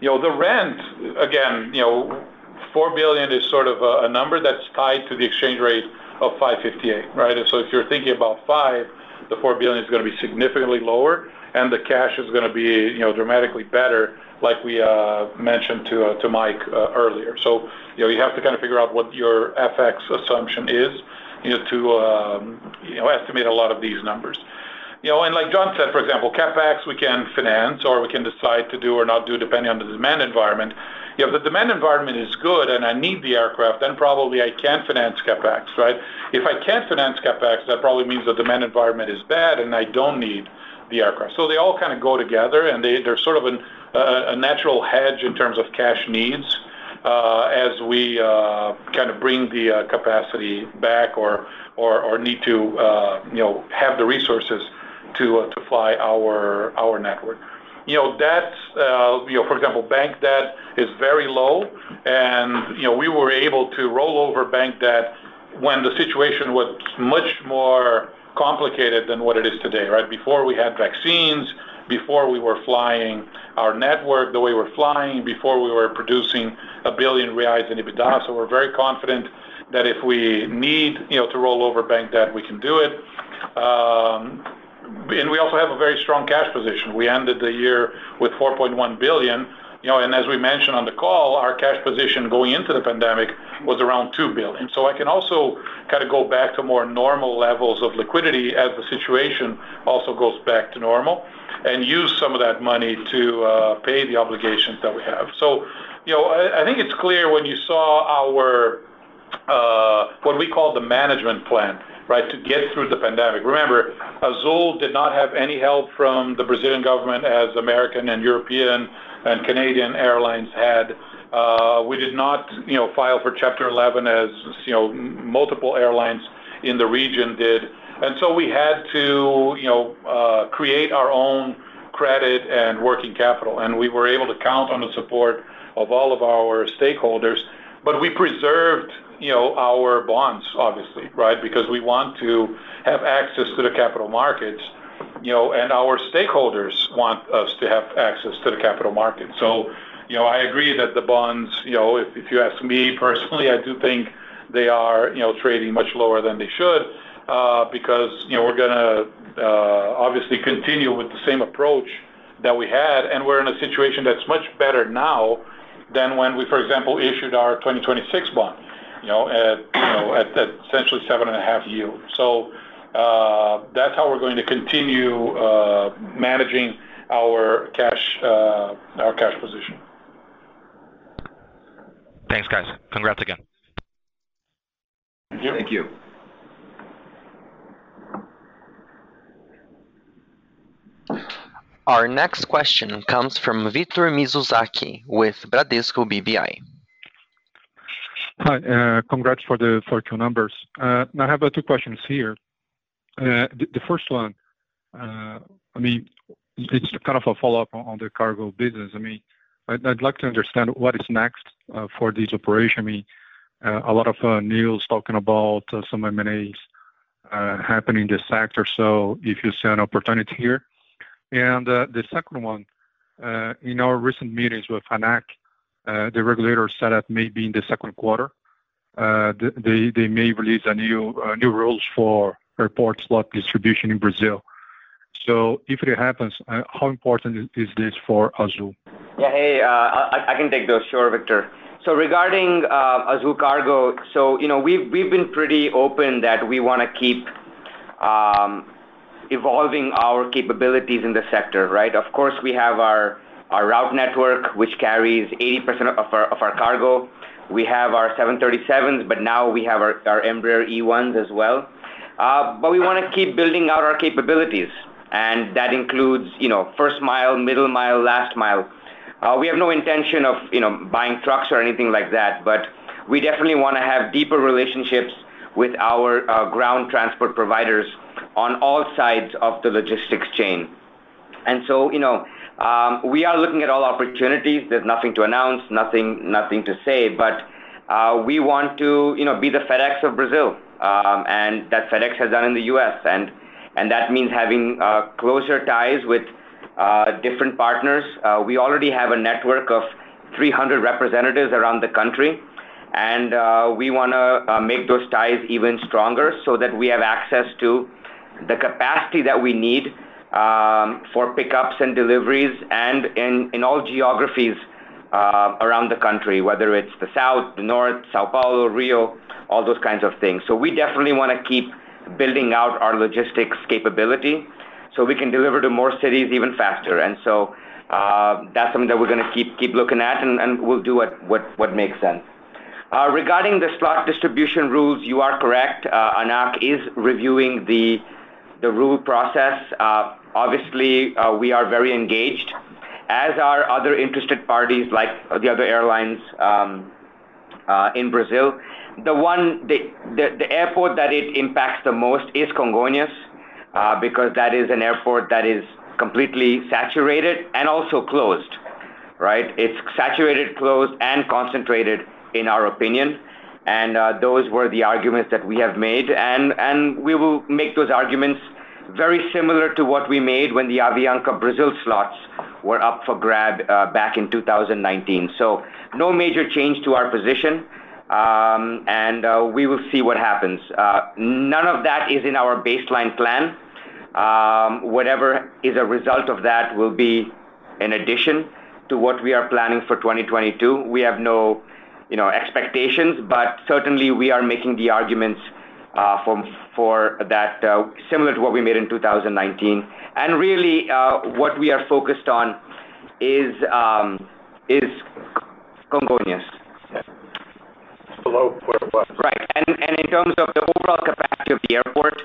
You know, the rent, again, you know, 4 billion is sort of a number that's tied to the exchange rate of 5.58, right? So if you're thinking about 5, the 4 billion is gonna be significantly lower, and the cash is gonna be, you know, dramatically better, like we uh, mentioned to uh, Mike uh, earlier. So, you know, you have to kind of figure out what your FX assumption is, you know, to um, estimate a lot of these numbers. You know, and like John said, for example, CapEx, we can finance or we can decide to do or not do depending on the demand environment. If the demand environment is good and I need the aircraft, then probably I can finance CapEx, right? If I can't finance CapEx, that probably means the demand environment is bad and I don't need the aircraft. So they all kind of go together, and they're sort of a natural hedge in terms of cash needs, uh, as we uh, kind of bring the uh, capacity back or need to, you know, have the resources to fly our network. You know, debt, you know, for example, bank debt is very low and, you know, we were able to roll over bank debt when the situation was much more complicated than what it is today, right? Before we had vaccines, before we were flying our network the way we're flying, before we were producing a 1 billion reais in EBITDA. So we're very confident that if we need, you know, to roll over bank debt, we can do it. Um and we also have a very strong cash position. We ended the year with 4.1 billion. You know, and as we mentioned on the call, our cash position going into the pandemic was around 2 billion. So I can also kind of go back to more normal levels of liquidity as the situation also goes back to normal and use some of that money to uh, pay the obligations that we have. So, you know, I think it's clear when you saw our uh, what we call the management plan, right, to get through the pandemic. Remember, Azul did not have any help from the Brazilian government as American and European and Canadian airlines had. Uh, we did not, you know, file for Chapter 11 as, you know, multiple airlines in the region did. And so we had to, you know, uh, create our own credit and working capital, and we were able to count on the support of all of our stakeholders. But we preserved, you know, our bonds, obviously, right? Because we want to have access to the capital markets, you know, and our stakeholders want us to have access to the capital market. So, You know, I agree that the bonds, you know, if if you ask me personally, I do think they are, you know, trading much lower than they should, because, you know, we're gonna uh, obviously continue with the same approach that we had, and we're in a situation that's much better now than when we, for example, issued our 2026 bond, you know, at you know, at, at essentially 7.5 yield. Uh, that's how we're going to continue uh, managing uh, our cash position. Thanks, guys. Congrats again. Thank you. Thank you. Our next question comes from Victor Mizusaki with Bradesco BBI. Hi, congrats for the Q numbers. I have two questions here. Uh, the first one, uh, I mean, it's kind of a follow-up on the cargo business. I mean, I'd like to understand what is next uh, for this operation. I mean, a lot of news talking about some M&As happening in this sector, so if you see an opportunity here. And the second one, in our recent meetings with ANAC, the regulator said that maybe in the second quarter, they may release new rules for airport slot distribution in Brazil. So if it happens, uh, how important is this for Azul? Yeah. Hey, uh, I can take those. Sure, Victor. So regarding uh, Azul Cargo, so you know, we've we've been pretty open that we wanna keep um, evolving our capabilities in the sector, right? Of course, we have our our route network, which carries 80% of our of our cargo. We have our 737s, but now we have our our Embraer E1s as well. Uh, but we wanna keep building out our capabilities, and that includes, you know, first mile, middle mile, last mile. Uh, we have no intention of, you know, buying trucks or anything like that, but we definitely wanna have deeper relationships with our uh, ground transport providers on all sides of the logistics chain. And so, you know, um, we are looking at all opportunities. There's nothing to announce, nothing, nothing to say, but we want to, you know, be the FedEx of Brazil, Um, and that FedEx has done in the U.S. And and that means having uh, closer ties with uh, different partners. Uh, we already have a network of 300 representatives around the country, and we wanna make those ties even stronger so that we have access to the capacity that we need um, for pickups and deliveries and in all geographies Uh, around the country, whether it's the South, the North, São Paulo, Rio, all those kinds of things. So we definitely wanna keep building out our logistics capability so we can deliver to more cities even faster. And so uh that's something that we're gonna keep keep looking at, and we'll do what what makes sense. Uh, regarding the slot distribution rules, you are correct. Uh, ANAC is reviewing the the rule process. Obviously, we are very engaged, as are other interested parties like the other airlines um, uh, in Brazil. The airport that it impacts the most is Congonhas, uh, because that is an airport that is completely saturated and also closed, right? It's saturated, closed, and concentrated, in our opinion. And uh, those were the arguments that we have made, and we will make those arguments very similar to what we made when the Avianca Brasil slots were up for grab uh, back in 2019. So No major change to our position, um, and uh, we will see what happens. Uh, none of that is in our baseline plan. Um, whatever is a result of that will be an addition to what we are planning for 2022. We have no, you know, expectations, but certainly we are making the arguments Uh, for that uh, similar to what we made in 2019. and Really, uh, what we are focused on um, is Congonhas. Below where it was. Right. In terms of the overall capacity of the airport,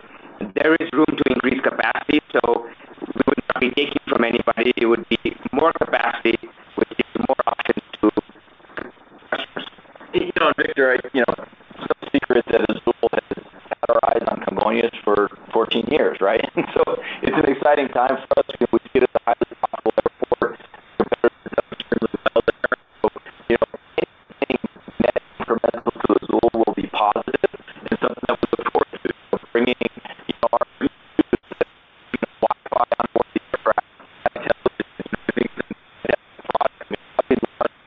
there is room to increase capacity. We would not be taking from anybody. It would be more capacity, which gives more options to customers. You know, Victor, you know, it's no secret that Azul has had our eyes on Congonhas for 14 years, right? It's an exciting time for us. We see it as a highly profitable airport. Competitors have done extremely well there. You know, anything net incremental to Azul will be positive and something that we look forward to. Bringing, you know, our new system, you know, Wi-Fi on board the aircraft, television, moving the product. I mean, I've been running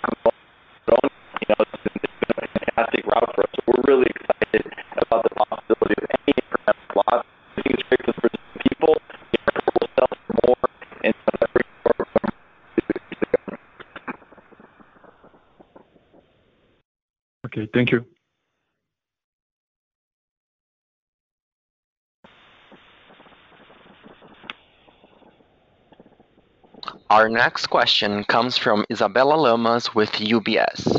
Congonhas, you know, it's been a fantastic route for us. We're really excited about the possibility of any incremental slots. I think it's great for the people. The airport will sell more and bring more revenue to the government. Okay. Thank you. Our next question comes from Isabella Lamas with UBS.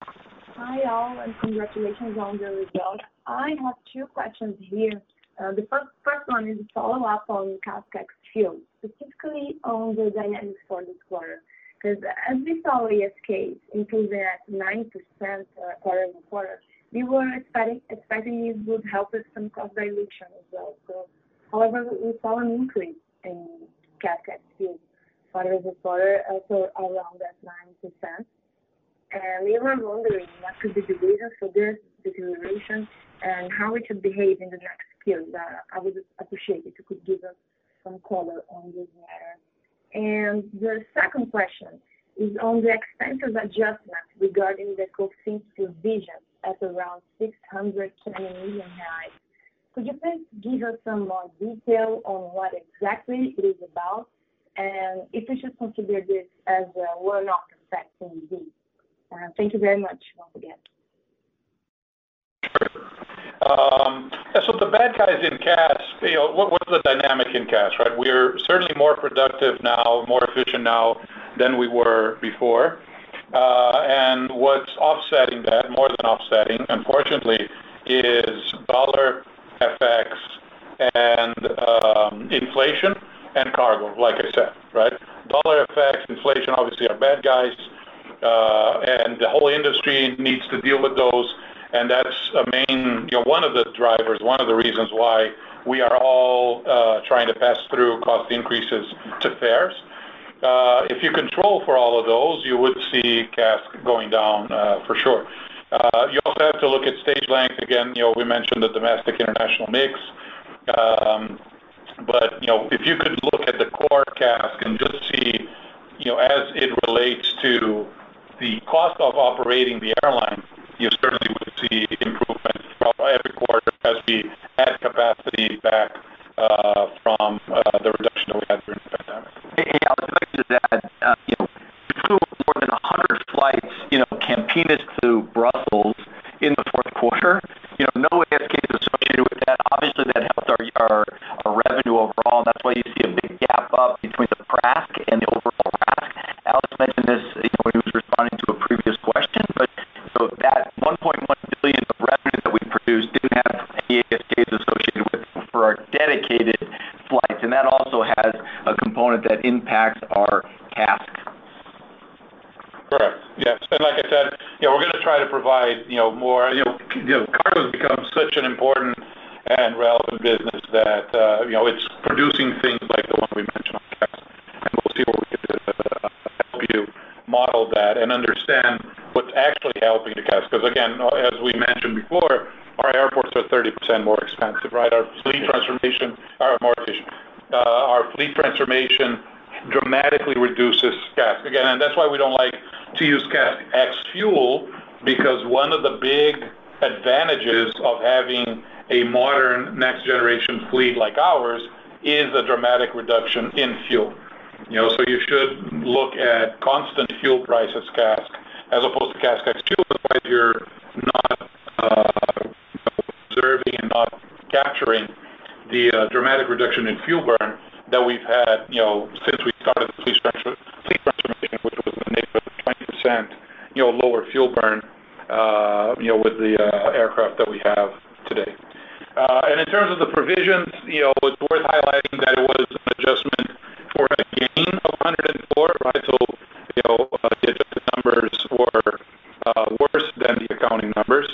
Hi, all, and congratulations on the results. I have two questions here. Uh, the first one is a follow-up on CASK ex-fuel, specifically on the dynamics for this quarter. 'Cause as we saw ASK improving at 9%, uh, quarter-over-quarter, we were expecting it would help with some cost dilution as well. However, we saw an increase in CASK ex-fuel quarter-over-quarter, so around that 9%. And we were wondering what could be the reason for this deterioration and how it should behave in the next period. Uh, I would appreciate if you could give us some color on this matter. And the second question is on the expenses adjustment regarding the COFINS provision at around 620 million. Could you please give us some more detail on what exactly it is about, and if we should consider this as a one-off effect indeed? Thank you very much once again. Sure. So, the bad guys in know, what's the dynamic in CASK, right? We're certainly more productive now, more efficient now than we were before. Uh and what's offsetting that, more than offsetting, unfortunately, is dollar FX and um, inflation and cargo, like I said, right? Dollar FX, inflation obviously are bad guys, uh, and the whole industry needs to deal with those. And that's a main, you know, one of the drivers, one of the reasons why we are all uh, trying to pass through cost increases to fares. Uh, if you control for all of those, you would see CASK going down, for sure. Uh, you also have to look at stage length. Again, you know, we mentioned the domestic international mix. Um, but, you know, if you could look at the core CASK and just see, you know, as it relates to the cost of operating the airline, you certainly would see improvement every quarter as we add capacity back uh, from uh, the reduction that we had during the pandemic. Hey, Alex, if I could just add, you know, we flew more than 100 flights, you know, Campinas to Brussels in the fourth quarter. You know, no ASKs associated with that. Obviously, that helped our revenue overall, and that's why you see a big gap up between the PRASK and the overall RASK. Alex mentioned this, you know, when he was responding to a previous question. But so that 1.1 billion of revenue that we produced didn't have any ASKs associated with it for our dedicated flights, and that also has a component that impacts our CASK. Correct. Yes. And like I said, you know, we're gonna try to provide, you know, more. You know, cargo has become such an important and relevant business that, you know, it's producing things like the one we mentioned on CASK. We'll see where we can do to uh help you model that and understand what's actually helping the CASK. Because again, as we mentioned before, our airports are 30% more expensive, right? Our fleet transformation are more efficient. Our fleet transformation dramatically reduces CASK. Again, and that's why we don't like to use CASK ex-fuel, because one of the big advantages of having a modern next generation fleet like ours is a dramatic reduction in fuel. You know, so you should look at constant fuel prices CASK as opposed to CASK ex-fuel, otherwise you're not uh, observing and not capturing the uh, dramatic reduction in fuel burn that we've had, you know, since we started the fleet transformation, which was in the neighborhood of 20%, you know, lower fuel burn, uh, you know, with the uh, aircraft that we have today. Uh, and in terms of the provisions, you know, it's worth highlighting that it was an adjustment for a gain of 104, right? You know, the adjusted numbers were worse than the accounting numbers.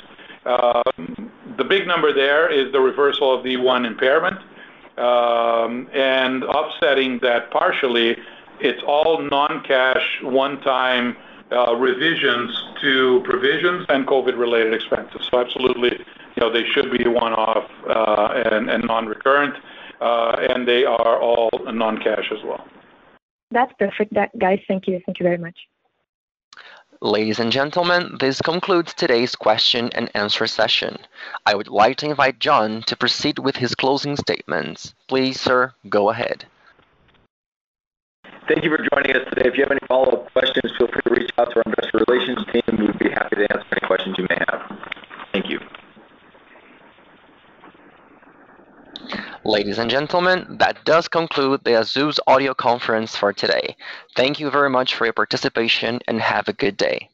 Um, the big number there is the reversal of the one impairment. Um, and offsetting that partially, it's all non-cash, one-time Uh, revisions to provisions and COVID-related expenses. So absolutely, you know, they should be one-off uh, and non-recurrent, uh, and they are all non-cash as well. That's perfect. Guys, thank you. Thank you very much. Ladies and gentlemen, this concludes today's question and answer session. I would like to invite John to proceed with his closing statements. Please, sir, go ahead. Thank you for joining us today. If you have any follow-up questions, feel free to reach out to our investor relations team, we'd be happy to answer any questions you may have. Thank you. Ladies and gentlemen, that does conclude the Azul's audio conference for today. Thank you very much for your participation, and have a good day.